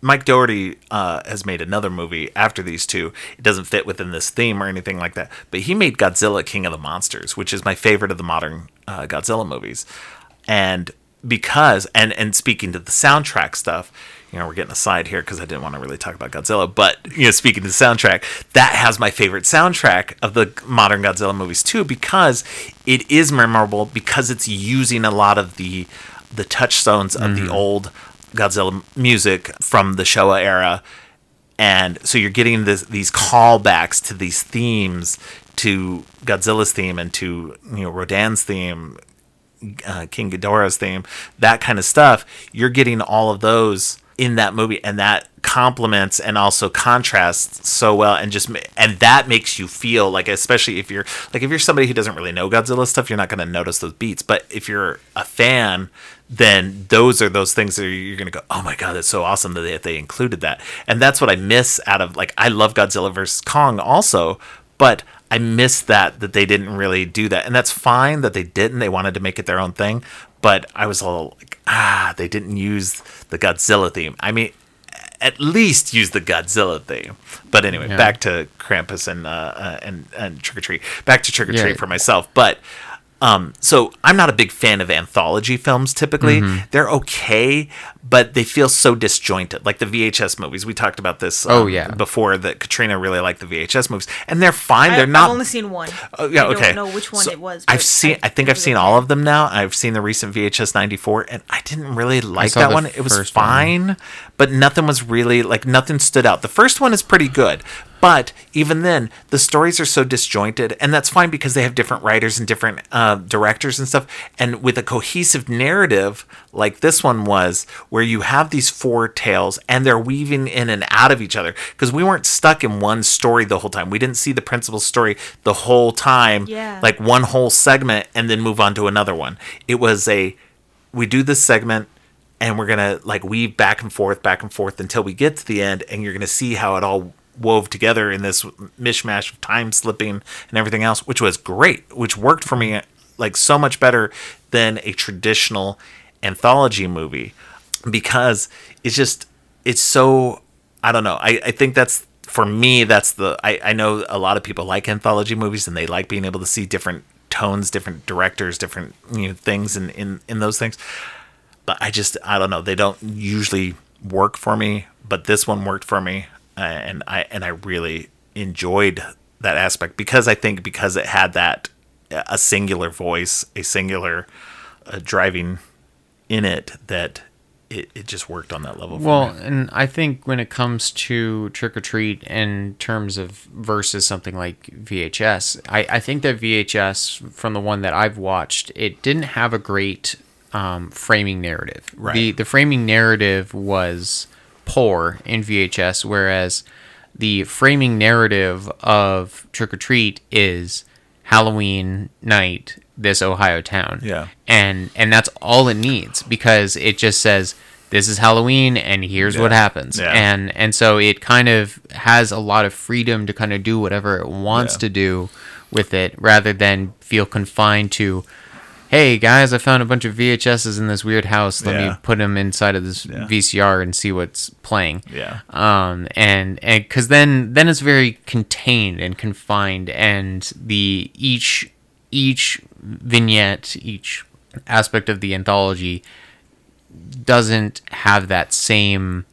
Mike Dougherty uh, has made another movie after these two. It doesn't fit within this theme or anything like that, but he made Godzilla King of the Monsters, which is my favorite of the modern uh, Godzilla movies. And because and and speaking to the soundtrack stuff, you know, we're getting aside here because I didn't want to really talk about Godzilla, but you know, speaking to the soundtrack, that has my favorite soundtrack of the modern Godzilla movies too, because it is memorable because it's using a lot of the the touchstones of the old Godzilla music from the Showa era. And so you're getting this, these callbacks to these themes, to Godzilla's theme and to you know Rodan's theme, uh, King Ghidorah's theme, that kind of stuff. You're getting all of those in that movie and that complements and also contrasts so well and just and that makes you feel like especially if you're like if you're somebody who doesn't really know Godzilla stuff you're not going to notice those beats but if you're a fan then those are those things that you're going to go oh my god that's so awesome that they, they included that and that's what I miss out of like I love Godzilla versus Kong also but I miss that that they didn't really do that and that's fine that they didn't they wanted to make it their own thing but I was all like ah they didn't use the Godzilla theme I mean at least use the Godzilla theme. But anyway, Yeah. back to Krampus and uh, uh, and and Trick or Treat. Back to Trick or Yeah. Treat for myself. But um, so I'm not a big fan of anthology films. Typically, Mm-hmm. they're okay, but they feel so disjointed. Like the VHS movies. We talked about this. Oh, um, yeah. before that Katrina really liked the VHS movies, and they're fine. I, they're not I've only seen one. Oh, yeah, I okay. don't know which one So, it was. I've seen. I, think I've seen all of them now. I've seen the recent VHS '94, and I didn't really like that one. It was first one. fine, but nothing was really like nothing stood out. The first one is pretty good, but even then, the stories are so disjointed, and that's fine because they have different writers and different uh, directors and stuff. And with a cohesive narrative like this one was, where you have these four tales and they're weaving in and out of each other, because we weren't stuck in one story the whole time. We didn't see the principal story the whole time, Yeah. like one whole segment, and then move on to another one. It was a we do this segment and we're gonna like weave back and forth back and forth until we get to the end and you're gonna see how it all wove together in this mishmash of time slipping and everything else which was great which worked for me like so much better than a traditional anthology movie because it's just it's so i don't know i, I think that's for me that's the I, I know a lot of people like anthology movies and they like being able to see different tones different directors different you know things in in, in those things but I just I don't know. They don't usually work for me, but this one worked for me, uh, and I and I really enjoyed that aspect because I think because it had that a singular voice, a singular uh, driving in it that it, it just worked on that level. For Well, me. and I think when it comes to Trick or Treat in terms of versus something like VHS, I, I think that VHS, from the one that I've watched, it didn't have a great um, framing narrative. Right. The, the framing narrative was poor in VHS, whereas the framing narrative of Trick or Treat is Halloween night, this Ohio town Yeah. and and that's all it needs because it just says this is Halloween and here's what happens Yeah. and and so it kind of has a lot of freedom to kind of do whatever it wants Yeah. to do with it rather than feel confined to hey guys I found a bunch of VHSs in this weird house let Yeah. me put them inside of this Yeah. VCR and see what's playing Yeah. um and and because then then it's very contained and confined and the each each vignette each aspect of the anthology doesn't have that same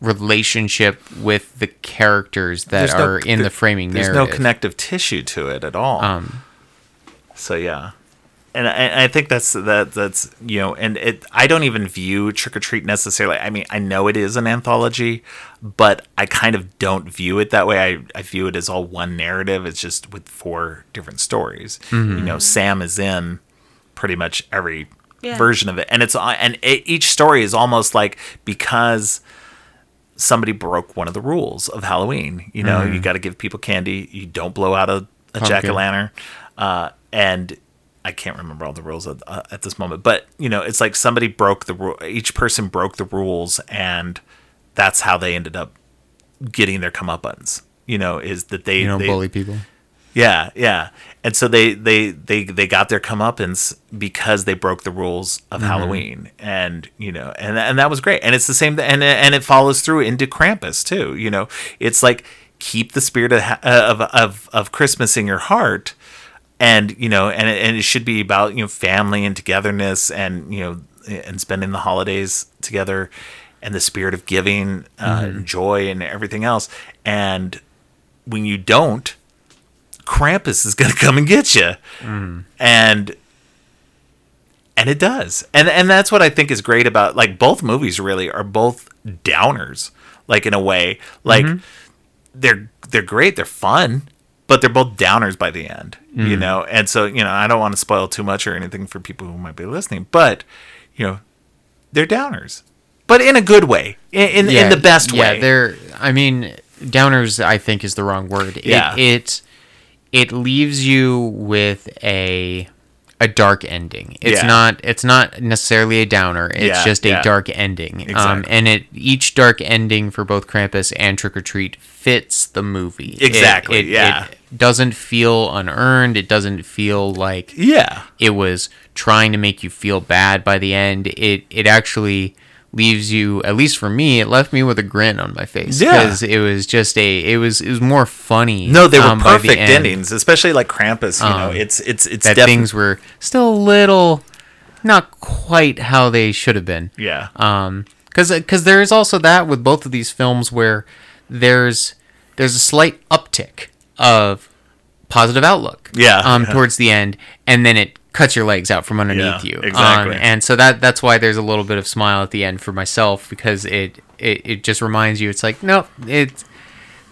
relationship with the characters that There's no- are in the framing There's narrative There's no connective tissue to it at all. um So yeah, and I, I think that's that that's you know, and it I don't even view Trick or Treat necessarily. I mean, I know it is an anthology, but I kind of don't view it that way. I I view it as all one narrative. It's just with four different stories. You mm-hmm. know, Sam is in pretty much every Yeah. version of it, and it's uh, and it, each story is almost like because somebody broke one of the rules of Halloween. You know, you mm-hmm. got to give people candy. You don't blow out a, a jack o' lantern, Uh, and I can't remember all the rules at, uh, at this moment, but you know, it's like somebody broke the rule. Each person broke the rules, and that's how they ended up getting their comeuppance. You know, is that they you know they, bully people yeah, yeah. And so they they they they got their comeuppance because they broke the rules of Halloween, and you know, and and that was great. And it's the same, and and it follows through into Krampus too. You know, it's like keep the spirit of of of, of Christmas in your heart, and you know, and it, and it should be about you know family and togetherness, and you know, and spending the holidays together, and the spirit of giving, uh, and mm-hmm. joy, and everything else. And when you don't, Krampus is going to come and get you. Mm. And and it does. And and that's what I think is great about like both movies really are both downers like in a way. Like mm-hmm. they're they're great, they're fun, but they're both downers by the end, you mm-hmm. know. And so, you know, I don't want to spoil too much or anything for people who might be listening, but you know, they're downers. but in a good way, in in, in the best yeah, way. they're. I mean, downers. I think is the wrong word. It, Yeah. It it leaves you with a a dark ending. It's Yeah. not. It's not necessarily a downer. It's Yeah, just a yeah. dark ending. Um, and it each dark ending for both Krampus and Trick or Treat fits the movie. It- Exactly, It, yeah. It doesn't feel unearned. It doesn't feel like yeah, it was trying to make you feel bad by the end. It it actually leaves you at least for me it left me with a grin on my face Yeah. because it was just a it was it was more funny no, they were um, the perfect end, endings, especially like Krampus. You know, Um, it's it's it's that definitely things were still a little not quite how they should have been yeah, um because because there is also that with both of these films where there's there's a slight uptick of positive outlook Yeah, um yeah. towards the end and then it cuts your legs out from underneath Yeah, you exactly. um, and so that that's why there's a little bit of smile at the end for myself because it it, it just reminds you it's like no it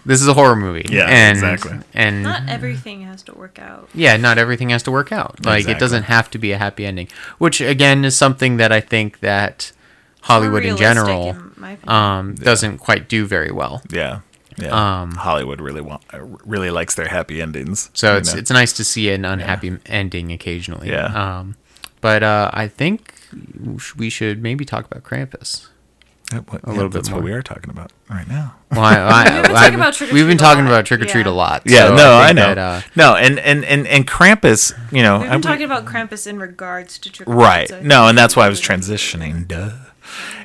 this is a horror movie Yeah, and exactly. and Not everything has to work out. yeah, not everything has to work out. Like Exactly. it doesn't have to be a happy ending, which again is something that I think that Hollywood in general in my opinion. um, doesn't quite do very well. yeah, yeah. Um, Hollywood really want really likes their happy endings. So it's know? it's nice to see an unhappy ending occasionally. Yeah. Um, but uh, I think we should maybe talk about Krampus. Yeah, what- a yeah, little bit That's what more. we are talking about right now. Well, I, I, We've been I- talking about Trick or we've been Treat a talking lot. about Trick or Treat Yeah. a lot. Yeah, so no, I, think know. that, uh, no, and and and and Krampus, you know, We've I- been talking about Krampus in regards to Trick or Treat, right? so No, and that's why I was transitioning. Duh.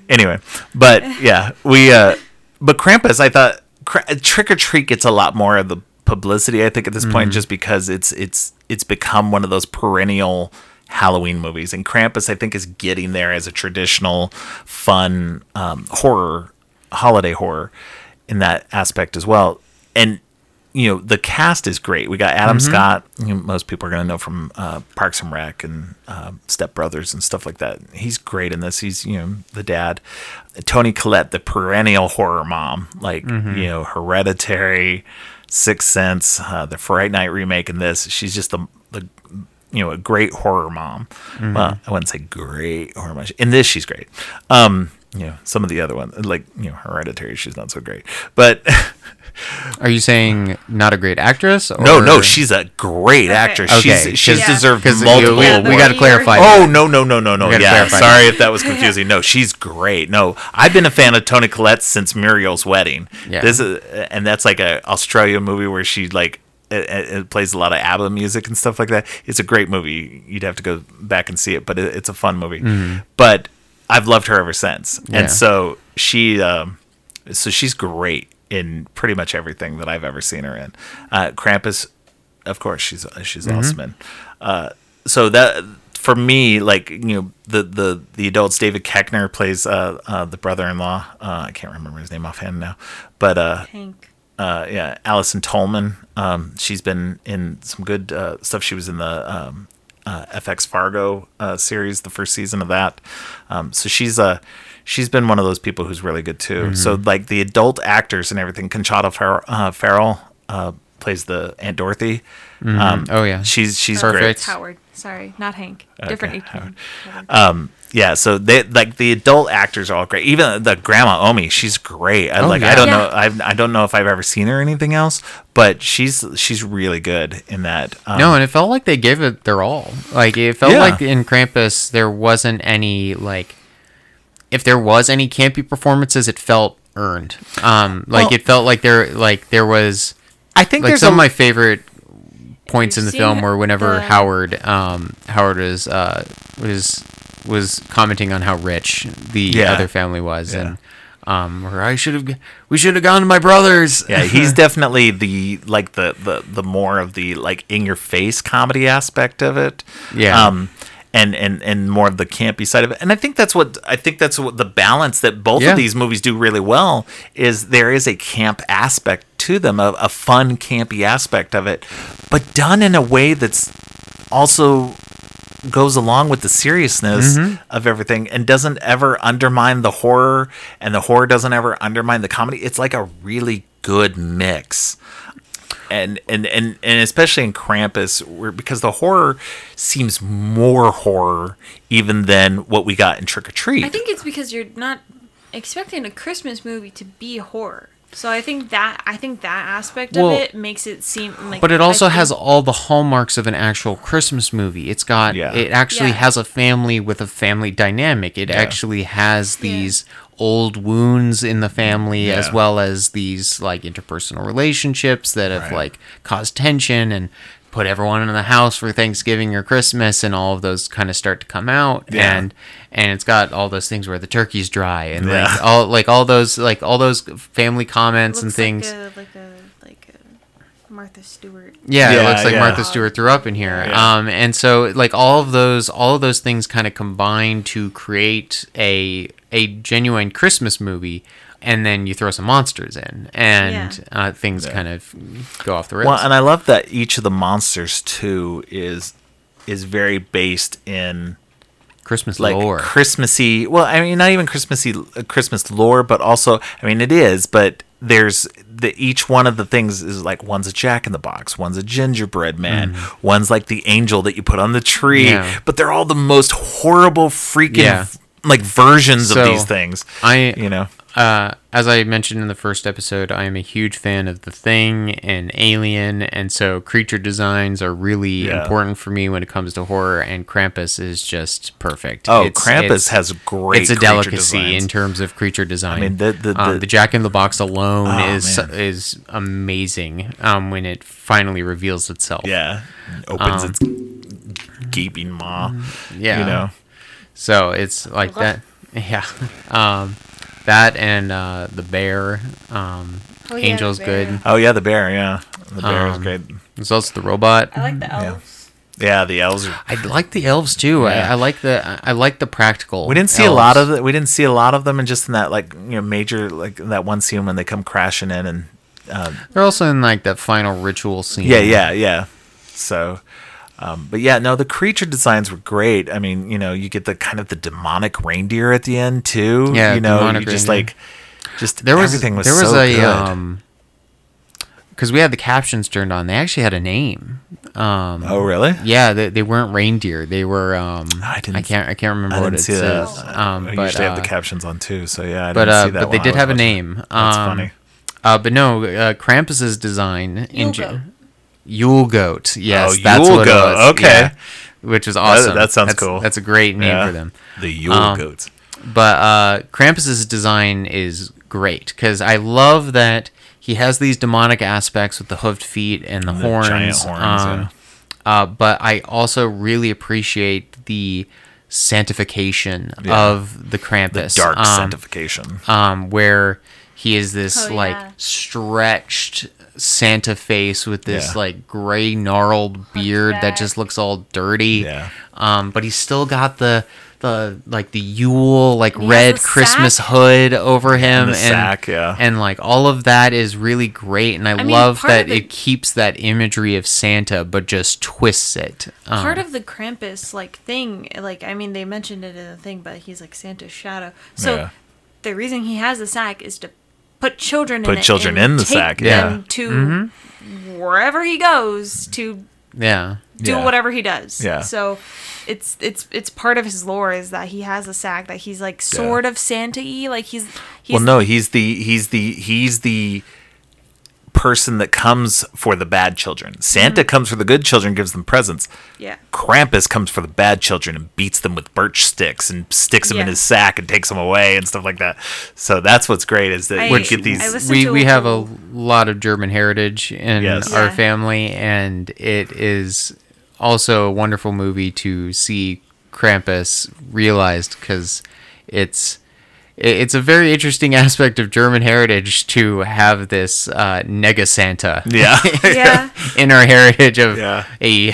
Anyway, but yeah, we uh, but Krampus, I thought Kra- Trick or Treat gets a lot more of the publicity. I think at this point, just because it's it's it's become one of those perennial Halloween movies, and Krampus, I think, is getting there as a traditional, fun um, horror, holiday horror, in that aspect as well. And you know the cast is great. We got Adam Scott. You know, most people are going to know from uh, Parks and Rec and uh, Step Brothers and stuff like that. He's great in this. He's you know the dad. Toni Collette, the perennial horror mom, like you know Hereditary, Sixth Sense, uh, the Fright Night remake, and this. She's just the the you know a great horror mom. Well, I wouldn't say great horror mom. In this, she's great. Um, you know some of the other ones, like you know Hereditary, she's not so great, but. Are you saying not a great actress? Or... No, no, she's a great actress. Okay, She's she's Yeah. deserved 'Cause we- multiple. we, Yeah, we got to clarify. year- Oh no no no no no! Yeah, clarify sorry if that was confusing. No, she's great. No, I've been a fan of Toni Collette since Muriel's Wedding. Yeah. This is and that's like a Australia movie where she like it, it it plays a lot of ABBA music and stuff like that. It's a great movie. You'd have to go back and see it, but it, it's a fun movie. But I've loved her ever since, Mm-hmm. Yeah. and so she um, so she's great in pretty much everything that I've ever seen her in. Uh, Krampus, of course, she's she's Mm-hmm. awesome in. Uh, so that for me, like you know, the the the adults. David Koechner plays uh, uh, the brother-in-law. Uh, I can't remember his name offhand now, but uh, Hank. uh, yeah, Allison Tolman. Um, she's been in some good uh, stuff. She was in the um, uh, FX Fargo uh, series, the first season of that. Um, so she's uh, she's been one of those people who's really good too. So like the adult actors and everything. Conchata Farrell, uh, Farrell uh, plays the Aunt Dorothy. Um, Oh, yeah. she's she's Perfect. great. It's Howard. Sorry, not Hank. Different Okay, Howard. Um, yeah, so they like the adult actors are all great. Even the grandma Omi, she's great. I Oh, like. I don't Yeah. know. I I don't know if I've ever seen her in anything else, but she's she's really good in that. Um, No, and it felt like they gave it their all. Like it felt Yeah. like in Krampus there wasn't any like if there was any campy performances, it felt earned. Um like Well- it felt like there like there was I think like there's some of my favorite points in the film were whenever the- Howard um Howard was uh was was commenting on how rich the Yeah. other family was Yeah. and um where I should have we should have gone to my brother's. yeah, he's definitely the like the the the more of the like in your face comedy aspect of it. Yeah. Um and, and, and more of the campy side of it, and I think that's what I think that's what the balance that both Yeah. of these movies do really well is there is a camp aspect to them, a, a fun campy aspect of it, but done in a way that's also goes along with the seriousness mm-hmm. of everything and doesn't ever undermine the horror and the horror doesn't ever undermine the comedy. It's like a really good mix and and and, and especially in Krampus where because the horror seems more horror even than what we got in Trick or Treat I think it's because you're not expecting a Christmas movie to be horror. So I think that I think that aspect Well, of it makes it seem like. But it also think- has all the hallmarks of an actual Christmas movie. It's got Yeah. it actually Yeah. has a family with a family dynamic. It actually has Yeah. these old wounds in the family as well as these like interpersonal relationships that have Right. like caused tension and put everyone in the house for Thanksgiving or Christmas and all of those kind of start to come out Yeah. and and it's got all those things where the turkey's dry and Yeah. like all like all those like all those family comments and looks things. like a like a Martha Stewart. Yeah, it looks like yeah. Martha Stewart threw up in here. Yeah. Um, and so like all of those, all of those things kind of combine to create a a genuine Christmas movie. And then you throw some monsters in, and uh, things Yeah. kind of go off the rails. Well, and I love that each of the monsters too is is very based in Christmas like lore. Christmassy. Well, I mean, not even Christmassy uh, Christmas lore, but also, I mean, it is. But there's the each one of the things is like one's a Jack in the Box, one's a gingerbread man, one's like the angel that you put on the tree. Mm. Yeah. But they're all the most horrible freaking Yeah. like versions So, of these things. I You know, uh, as I mentioned in the first episode, I am a huge fan of The Thing and Alien, and so creature designs are really Yeah. important for me when it comes to horror. And Krampus is just perfect. Oh, It's- Krampus it's- has great. It's a delicacy designs. in terms of creature design. I mean, the the, um, the, the Jack in the Box alone Oh, is man. is amazing um, when it finally reveals itself. yeah opens Um, its gaping maw. yeah. you know. So it's like that. Yeah. That and uh, the bear. Um, Oh, yeah, the Angel's bear. good. Oh yeah, the bear. Yeah, the bear is Um, great. There's also the robot. I like the elves. Yeah, the elves. Are, I like the elves too. Yeah. I, I like the I I like the practical. we didn't see a lot elves. of the, we didn't see a lot of them, and just in that like you know major like that one scene when they come crashing in, and um, They're also in like that final ritual scene. yeah, yeah, yeah. So, um, but yeah, no, the creature designs were great. I mean, you know, you get the kind of the demonic reindeer at the end too. Yeah, you know, demonic you just reindeer. like just There was everything was there was so a good. um because we had the captions turned on. They actually had a name. Um, oh really? Yeah, they, they weren't reindeer. They were. Um, I I didn't- I can't. I can't remember I what it says. that. Um, I but usually have uh, the captions on too, so yeah. I but didn't uh, see that but they did have a was watching. name. That's um, funny. Uh, but no, uh, Krampus's design in Yule goat. Yule Goat. Yes, Oh, that's Yule what it Goat, was. okay. yeah, which is awesome. that sounds That's- cool. That's a great name Yeah. for them. The Yule um, goats. But uh, Krampus's design is great because I love that he has these demonic aspects with the hoofed feet and the, And the horns. giant horns, um, yeah. uh, but I also really appreciate the sanctification Yeah. of the Krampus. The Krampus. dark um, sanctification. um, where he is this Oh, like yeah. stretched Santa face with this Yeah. like gray gnarled beard that just looks all dirty. Yeah. Um, but he's still got the the like the Yule like he red Christmas sack. hood over him the sack, yeah. and like all of that is really great and I, mean, love part that the- it keeps that imagery of Santa but just twists it. Um, Part of the Krampus like thing, like I mean, they mentioned it in the thing, but he's like Santa's shadow. So Yeah. the reason he has the sack is to put children Put in it children and in the take sack, them yeah. to Mm-hmm. wherever he goes to yeah. do Yeah. whatever he does. Yeah. So it's it's it's part of his lore is that he has a sack that he's like sort of Santa-y, like he's he's well, no, he's the he's the he's the person that comes for the bad children. Santa Mm-hmm. comes for the good children, gives them presents. yeah. Krampus comes for the bad children and beats them with birch sticks and sticks them in his sack and takes them away and stuff like that. So that's what's great is that I- you get these. We we a have a lot of German heritage in Yes. our Yeah. family, and it is also a wonderful movie to see Krampus realized because it's it- it's a very interesting aspect of German heritage to have this uh, nega Santa yeah, Yeah. in our heritage of Yeah. a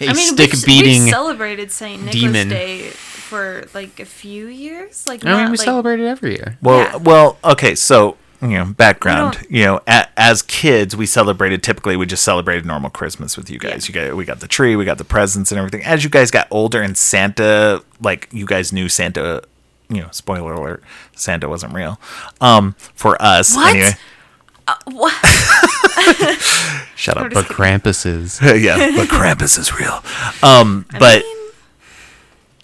a I mean, stick we've, beating. we've celebrated Saint Nicholas. Day for like a few years. Like, I mean, we like, celebrate it every year. Well, Yeah. well, okay. So you know, background. You know, a, as kids, we celebrated. Typically, we just celebrated normal Christmas with you guys. You got, we got the tree, we got the presents and everything. As you guys got older, and Santa, like you guys knew Santa. You know, spoiler alert: Santa wasn't real. Um, for us, What? anyway. Uh, what? Shut up. But just Krampus is. yeah, but Krampus is real. Um, but mean-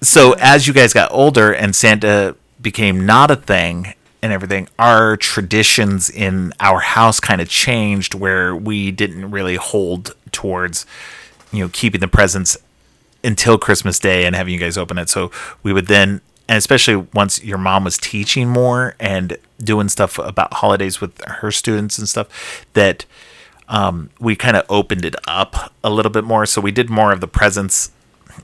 so as you guys got older and Santa became not a thing, and everything, our traditions in our house kind of changed where we didn't really hold towards, you know, keeping the presents until Christmas Day and having you guys open it. So we would then, and especially once your mom was teaching more and doing stuff about holidays with her students and stuff, that um, we kind of opened it up a little bit more. So we did more of the presents.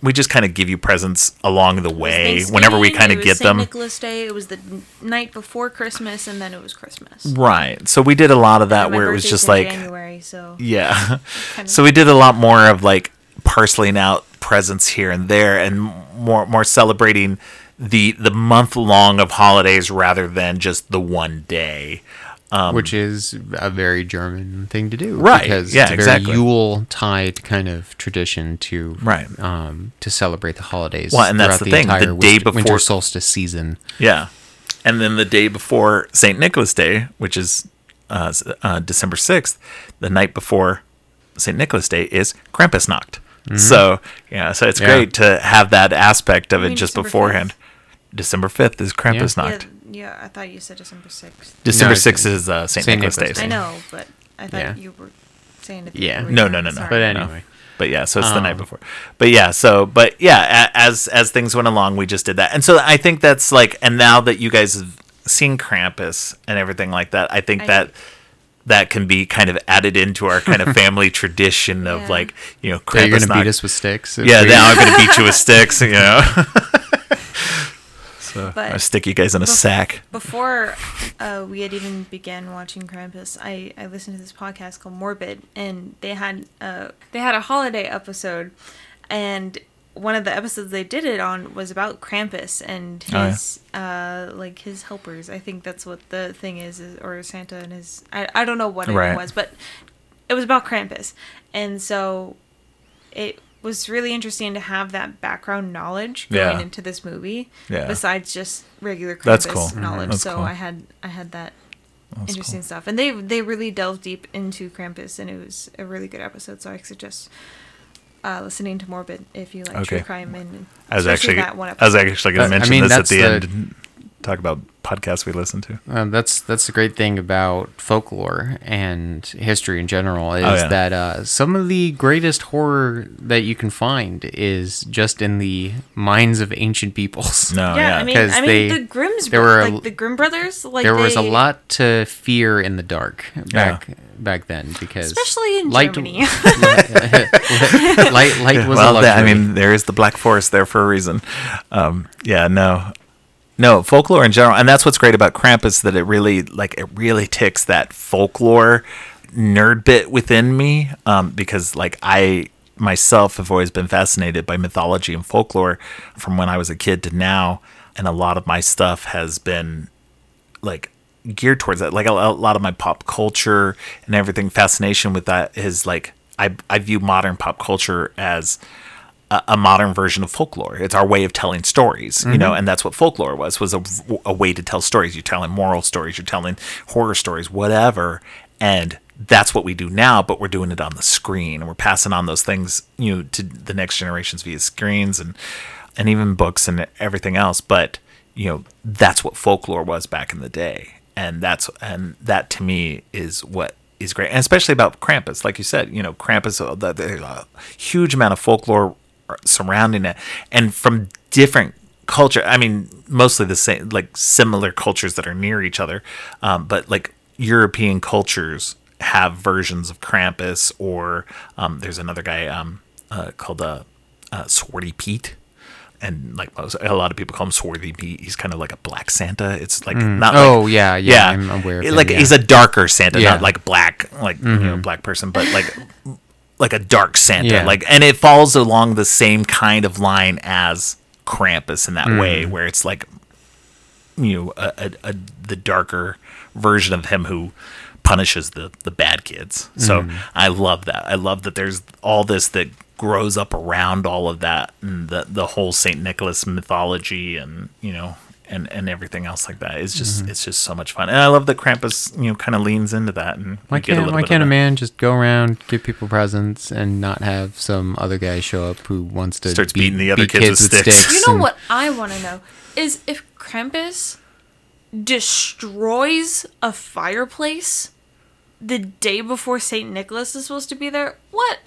We just kind of give you presents along the way whenever we kind of get St. them. Nicholas Day. It was the night before Christmas, and then it was Christmas. Right. So we did a lot of that where it was just like January, so Yeah. Kind of- So we did a lot more of like parceling out presents here and there and more more celebrating the the month long of holidays rather than just the one day. Um, which is a very German thing to do, Right, Because yeah, it's a very exactly. Yule tide kind of tradition to Right. um, to celebrate the holidays. Well, and that's throughout the thing, the entire day winter, winter before- solstice season. Yeah. And then the day before St. Nicholas Day, which is uh, uh, December 6th, the night before St. Nicholas Day is Krampusnacht. So, yeah, so it's Mm-hmm. Yeah. great to have that aspect of You it just December beforehand. 5th? December 5th is Krampusnacht. yeah, yeah. I thought you said December sixth. December No, 6th is uh, St. St. Nicholas Day. I know, but I thought Yeah. you were saying it. Yeah. No, no, no, no. Sorry. But No. anyway, But yeah, so it's the night Um, before. But yeah, so but yeah, a- as as things went along, we just did that, and so I think that's like, and now that you guys have seen Krampus and everything like that, I think I- that that can be kind of added into our kind of family tradition of Yeah. like you know Krampus. are you Krampus. going to not- beat us with sticks? if yeah, we- now I'm gonna beat you with sticks, you know. so But- I stick you guys in a sack. Before uh, we had even began watching Krampus, I, I listened to this podcast called Morbid, and they had uh, they had a holiday episode, and one of the episodes they did it on was about Krampus and Oh, yeah. his uh, like his helpers. I think that's what the thing is, is or Santa and his. I, I don't know what Right. it was, but it was about Krampus, and so it was really interesting to have that background knowledge going Yeah. into this movie. Yeah. Besides just regular Krampus That's cool. knowledge, That's so cool. I had I had that That's interesting cool. stuff, and they they really delved deep into Krampus, and it was a really good episode. So I suggest uh, listening to Morbid if you like Okay. true crime and I was especially actually that one I was actually going to I mention mean, this at the, the- end. Talk about podcasts we listen to. Um, that's that's the great thing about folklore and history in general is Oh, yeah. that uh, some of the greatest horror that you can find is just in the minds of ancient peoples. No, yeah, yeah, I mean, 'cause I mean they- the Grimm's there were a- like the Grimm brothers, like there was a lot to fear in the dark back back then because especially in light, Germany. light light was a well, luxury. I mean, there is the Black Forest there for a reason. Um, yeah, no, no folklore in general, and that's what's great about Krampus that it really, like, it really ticks that folklore nerd bit within me, um, because like I myself have always been fascinated by mythology and folklore from when I was a kid to now, and a lot of my stuff has been like geared towards that. Like a, a lot of my pop culture and everything, fascination with that is like I I view modern pop culture as a, a modern version of folklore. It's our way of telling stories, you know, and that's what folklore was was a, a way to tell stories. You're telling moral stories, you're telling horror stories, whatever, and that's what we do now, but we're doing it on the screen and we're passing on those things, you know, to the next generations via screens and and even books and everything else. But you know, that's what folklore was back in the day, and that's and that to me is what is great, and especially about Krampus, like you said, you know, Krampus. Uh, there's a huge amount of folklore surrounding it, and from different culture. I mean, mostly the same, like similar cultures that are near each other, um, but like European cultures have versions of Krampus, or um, there's another guy um, uh, called uh, uh, Swarty Pete. And like most, a lot of people call him Swarthy Pete. He's kind of like a black Santa. It's like not. Oh, like, yeah, yeah, I'm aware of It- him, like yeah. he's a darker Santa, Yeah. not like black, like you know, black person, but like like a dark Santa. Yeah. Like, and it falls along the same kind of line as Krampus in that way, mm. where it's like you know a, a, a the darker version of him who punishes the the bad kids. So mm. I love that. I love that there's all this that grows up around all of that and the the whole Saint Nicholas mythology and you know and and everything else like that. It's just mm-hmm. it's just so much fun. And I love that Krampus you know kind of leans into that and Why get a can't little why can't a man just go around give people presents and not have some other guy show up who wants to Starts beat- beating the other beat kids with sticks. You know and- what I want to know is if Krampus destroys a fireplace the day before Saint Nicholas is supposed to be there. What?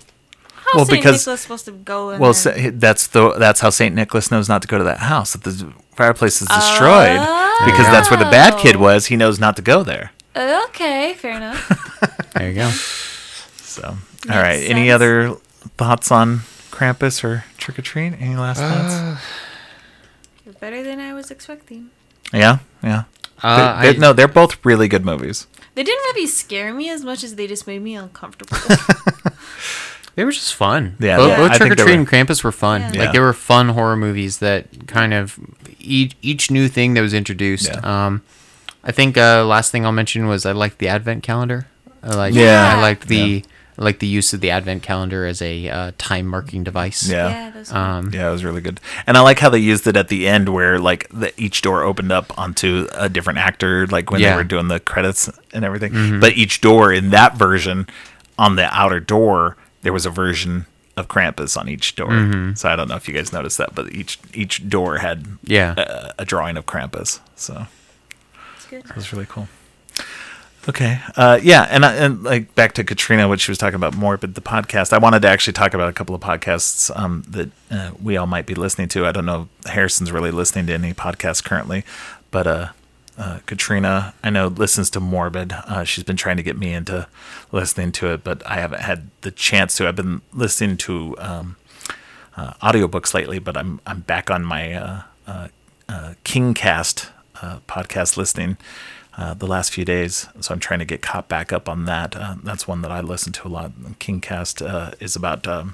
How Well, Saint because- Nicholas supposed to go in Well, there? that's the that's how Saint Nicholas knows not to go to that house. That the fireplace is destroyed because that's where the bad kid Oh. was. He knows not to go there. okay, fair enough. There you go. So, Makes all right. Any other thoughts on Krampus or Trick or Treat? Any last Uh, thoughts? You're better than I was expecting. Yeah, yeah. Uh, They- they- I- no, they're both really good movies. They didn't really scare me as much as they just made me uncomfortable. They were just fun. Yeah, both, yeah. both Trick or Treat and Krampus were fun. Yeah. Yeah. Like they were fun horror movies that kind of each each new thing that was introduced. Yeah. Um, I think uh, last thing I'll mention was I liked the Advent calendar. I like Yeah. I liked the Yeah. I liked the use of the Advent calendar as a uh, time marking device. Yeah. yeah, Um, Yeah, it was really good, and I like how they used it at the end, where like the, each door opened up onto a different actor, like when Yeah. they were doing the credits and everything. But each door in that version, on the outer door, there was a version of Krampus on each door. So I don't know if you guys noticed that, but each each door had Yeah. a, a drawing of Krampus. So it's good. that was really cool. Okay. Uh, yeah, and and like back to Katrina, what she was talking about more, but the podcast. I wanted to actually talk about a couple of podcasts um, that uh, we all might be listening to. I don't know if Harrison's really listening to any podcasts currently, but uh, uh, Katrina, I know listens to Morbid. Uh, she's been trying to get me into listening to it, but I haven't had the chance to. I've been listening to um, uh, audiobooks lately, but I'm I'm back on my uh, uh, uh, KingCast podcast listening the last few days, so I'm trying to get caught back up on that. That's one that I listen to a lot. KingCast is about um,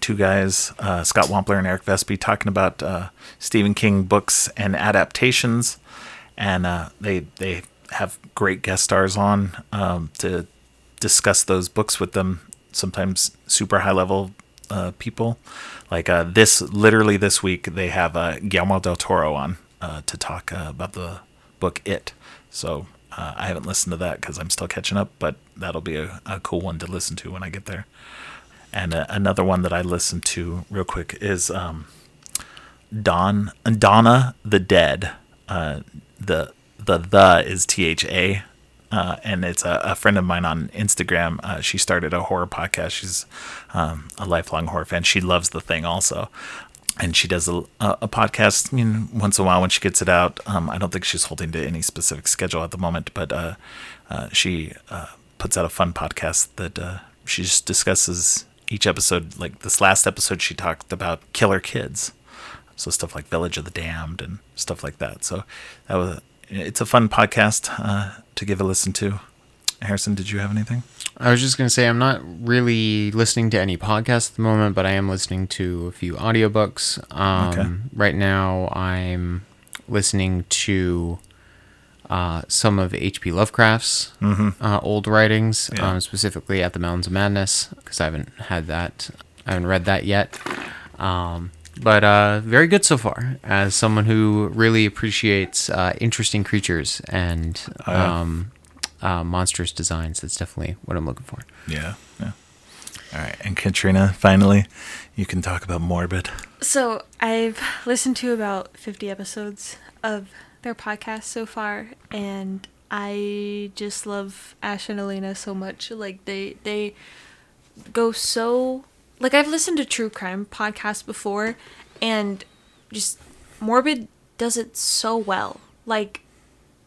two guys, uh, Scott Wampler and Eric Vespe, talking about uh, Stephen King books and adaptations, and uh, they they have great guest stars on um, to discuss those books with them. Sometimes super high level uh, people, like uh, this. Literally this week, they have Guillermo del Toro on to talk about the book It. So uh, I haven't listened to that because I'm still catching up, but that'll be a, a cool one to listen to when I get there. And uh, another one that I listened to real quick is um, Don Donna the Dead. Uh, the the the is T H A, uh, and it's a, a friend of mine on Instagram. Uh, she started a horror podcast. She's um, a lifelong horror fan. She loves the thing also, and she does a, a, podcast you know, once in a while when she gets it out. Um, I don't think she's holding to any specific schedule at the moment, but uh, uh, she puts out a fun podcast that she just discusses each episode. Like this last episode, she talked about killer kids, so stuff like Village of the Damned and stuff like that. So that was it's a fun podcast uh, to give a listen to. Harrison, did you have anything? I was just going to say, I'm not really listening to any podcasts at the moment, but I am listening to a few audiobooks. Um, Okay. Right now, I'm listening to uh, some of H.P. Lovecraft's uh, old writings, Yeah. um, specifically At the Mountains of Madness, because I haven't had that, I haven't read that yet. Um, but uh, very good so far, as someone who really appreciates uh, interesting creatures and Oh, yeah. um, uh, monstrous designs. That's definitely what I'm looking for. Yeah, yeah. All right, and Katrina, finally, you can talk about Morbid. So I've listened to about 50 episodes of their podcast so far, and I just love Ash and Alaina so much. Like they they go so like I've listened to true crime podcasts before, and just Morbid does it so well. Like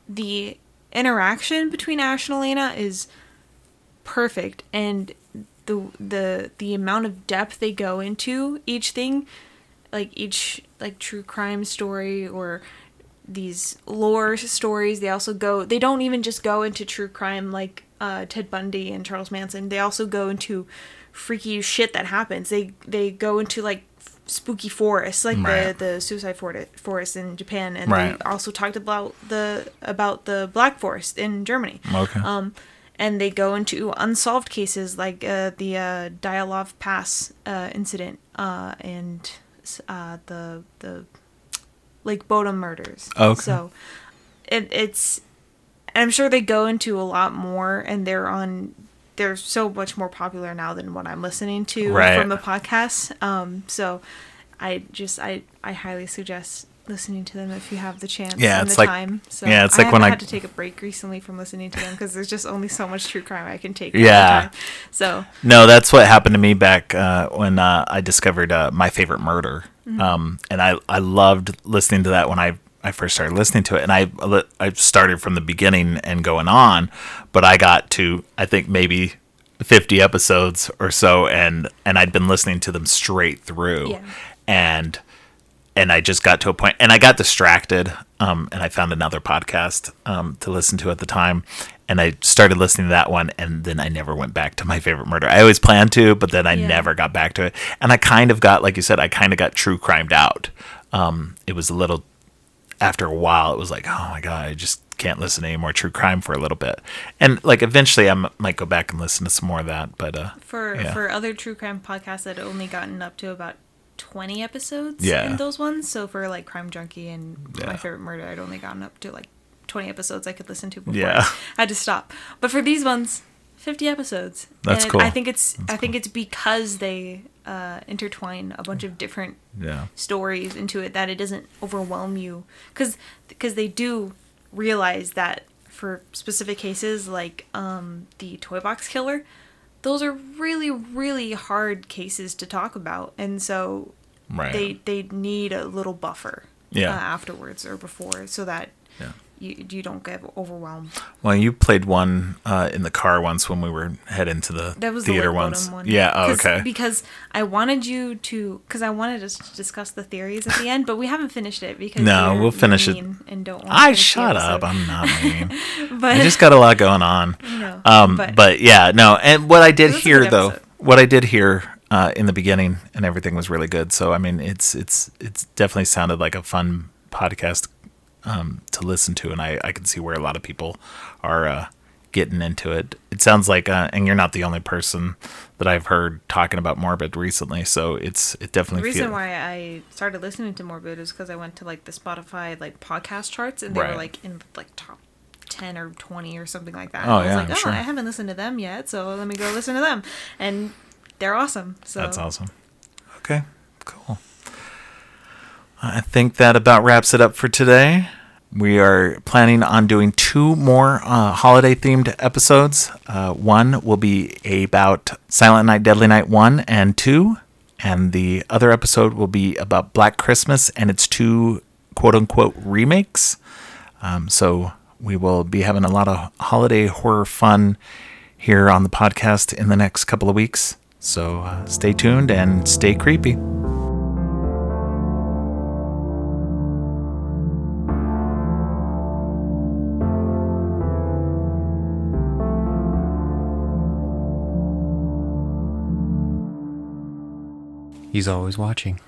the interaction between Ash and Alaina is perfect and the the the amount of depth they go into each thing like each like true crime story or these lore stories they also go they don't even just go into true crime like uh, ted bundy and charles manson they also go into freaky shit that happens they they go into like spooky forests like Right. the the suicide for- forest in japan and Right. they also talked about the about the black forest in germany Okay. um, and they go into unsolved cases like uh, the uh, Dyatlov Pass uh, incident uh, and uh, the the Lake Bodom murders. Okay. So it, it's I'm sure they go into a lot more, and they're on. They're so much more popular now than what I'm listening to Right. from the podcast. Um, so I just I I highly suggest listening to them if you have the chance Yeah, and it's the like- time. So yeah, it's I like when I- had to take a break recently from listening to them because there's just only so much true crime I can take. Yeah. time. So No, that's what happened to me back uh, when uh, I discovered uh, my favorite murder, Mm-hmm. um, and I I loved listening to that when I. I first started listening to it, and I I started from the beginning and going on, but I got to I think maybe fifty episodes or so, and and I'd been listening to them straight through, Yeah. and and I just got to a point, and I got distracted, um, and I found another podcast um, to listen to at the time, and I started listening to that one, and then I never went back to my favorite murder. I always planned to, but then I Yeah. never got back to it, and I kind of got, like you said, I kind of got true crimed out. Um, it was a little after a while, it was like, oh my god, I just can't listen to any more true crime for a little bit, and like eventually I m- might go back and listen to some more of that, but uh, for Yeah. for other true crime podcasts that had only gotten up to about 20 episodes Yeah. in those ones. So for like Crime Junkie and Yeah. My Favorite Murder, I'd only gotten up to like 20 episodes I could listen to before Yeah. I had to stop. But for these ones, 50 episodes. That's and cool. I think it's I think it's because they uh, intertwine a bunch of different yeah, stories into it that it doesn't overwhelm you because because they do realize that for specific cases like um, the toy box killer those are really really hard cases to talk about and so right, they they need a little buffer Yeah. uh, afterwards or before so that yeah. You, you don't get overwhelmed Well, you played one uh, in the car once when we were heading to the that was theater the once. One Yeah. Oh, okay. because i wanted you to because i wanted us to discuss the theories at the end but we haven't finished it because No, you're- we'll finish it. and don't want I shut up. I'm not mean. but I just got a lot going on. know, Um, but, but- yeah, no. And what I did hear though, episode. what I did hear uh, in the beginning and everything was really good. So I mean, it's it's it's definitely sounded like a fun podcast um, to listen to, and I I can see where a lot of people are uh, getting into it. It sounds like, uh, and you're not the only person that I've heard talking about Morbid recently. So it's it definitely. The reason feel- why I started listening to Morbid is because I went to like the Spotify like podcast charts and they Right. were like in like top ten or twenty or something like that. Oh, I was yeah, like, I'm oh, sure. I haven't listened to them yet, so let me go listen to them, and they're awesome. So That's awesome. Okay, cool. I think that about wraps it up for today. We are planning on doing two more uh, holiday themed episodes. Uh, one will be about Silent Night, Deadly Night 1 and 2, and the other episode will be about Black Christmas and its two quote unquote remakes. Um, so we will be having a lot of holiday horror fun here on the podcast in the next couple of weeks. So uh, stay tuned and stay creepy. He's always watching.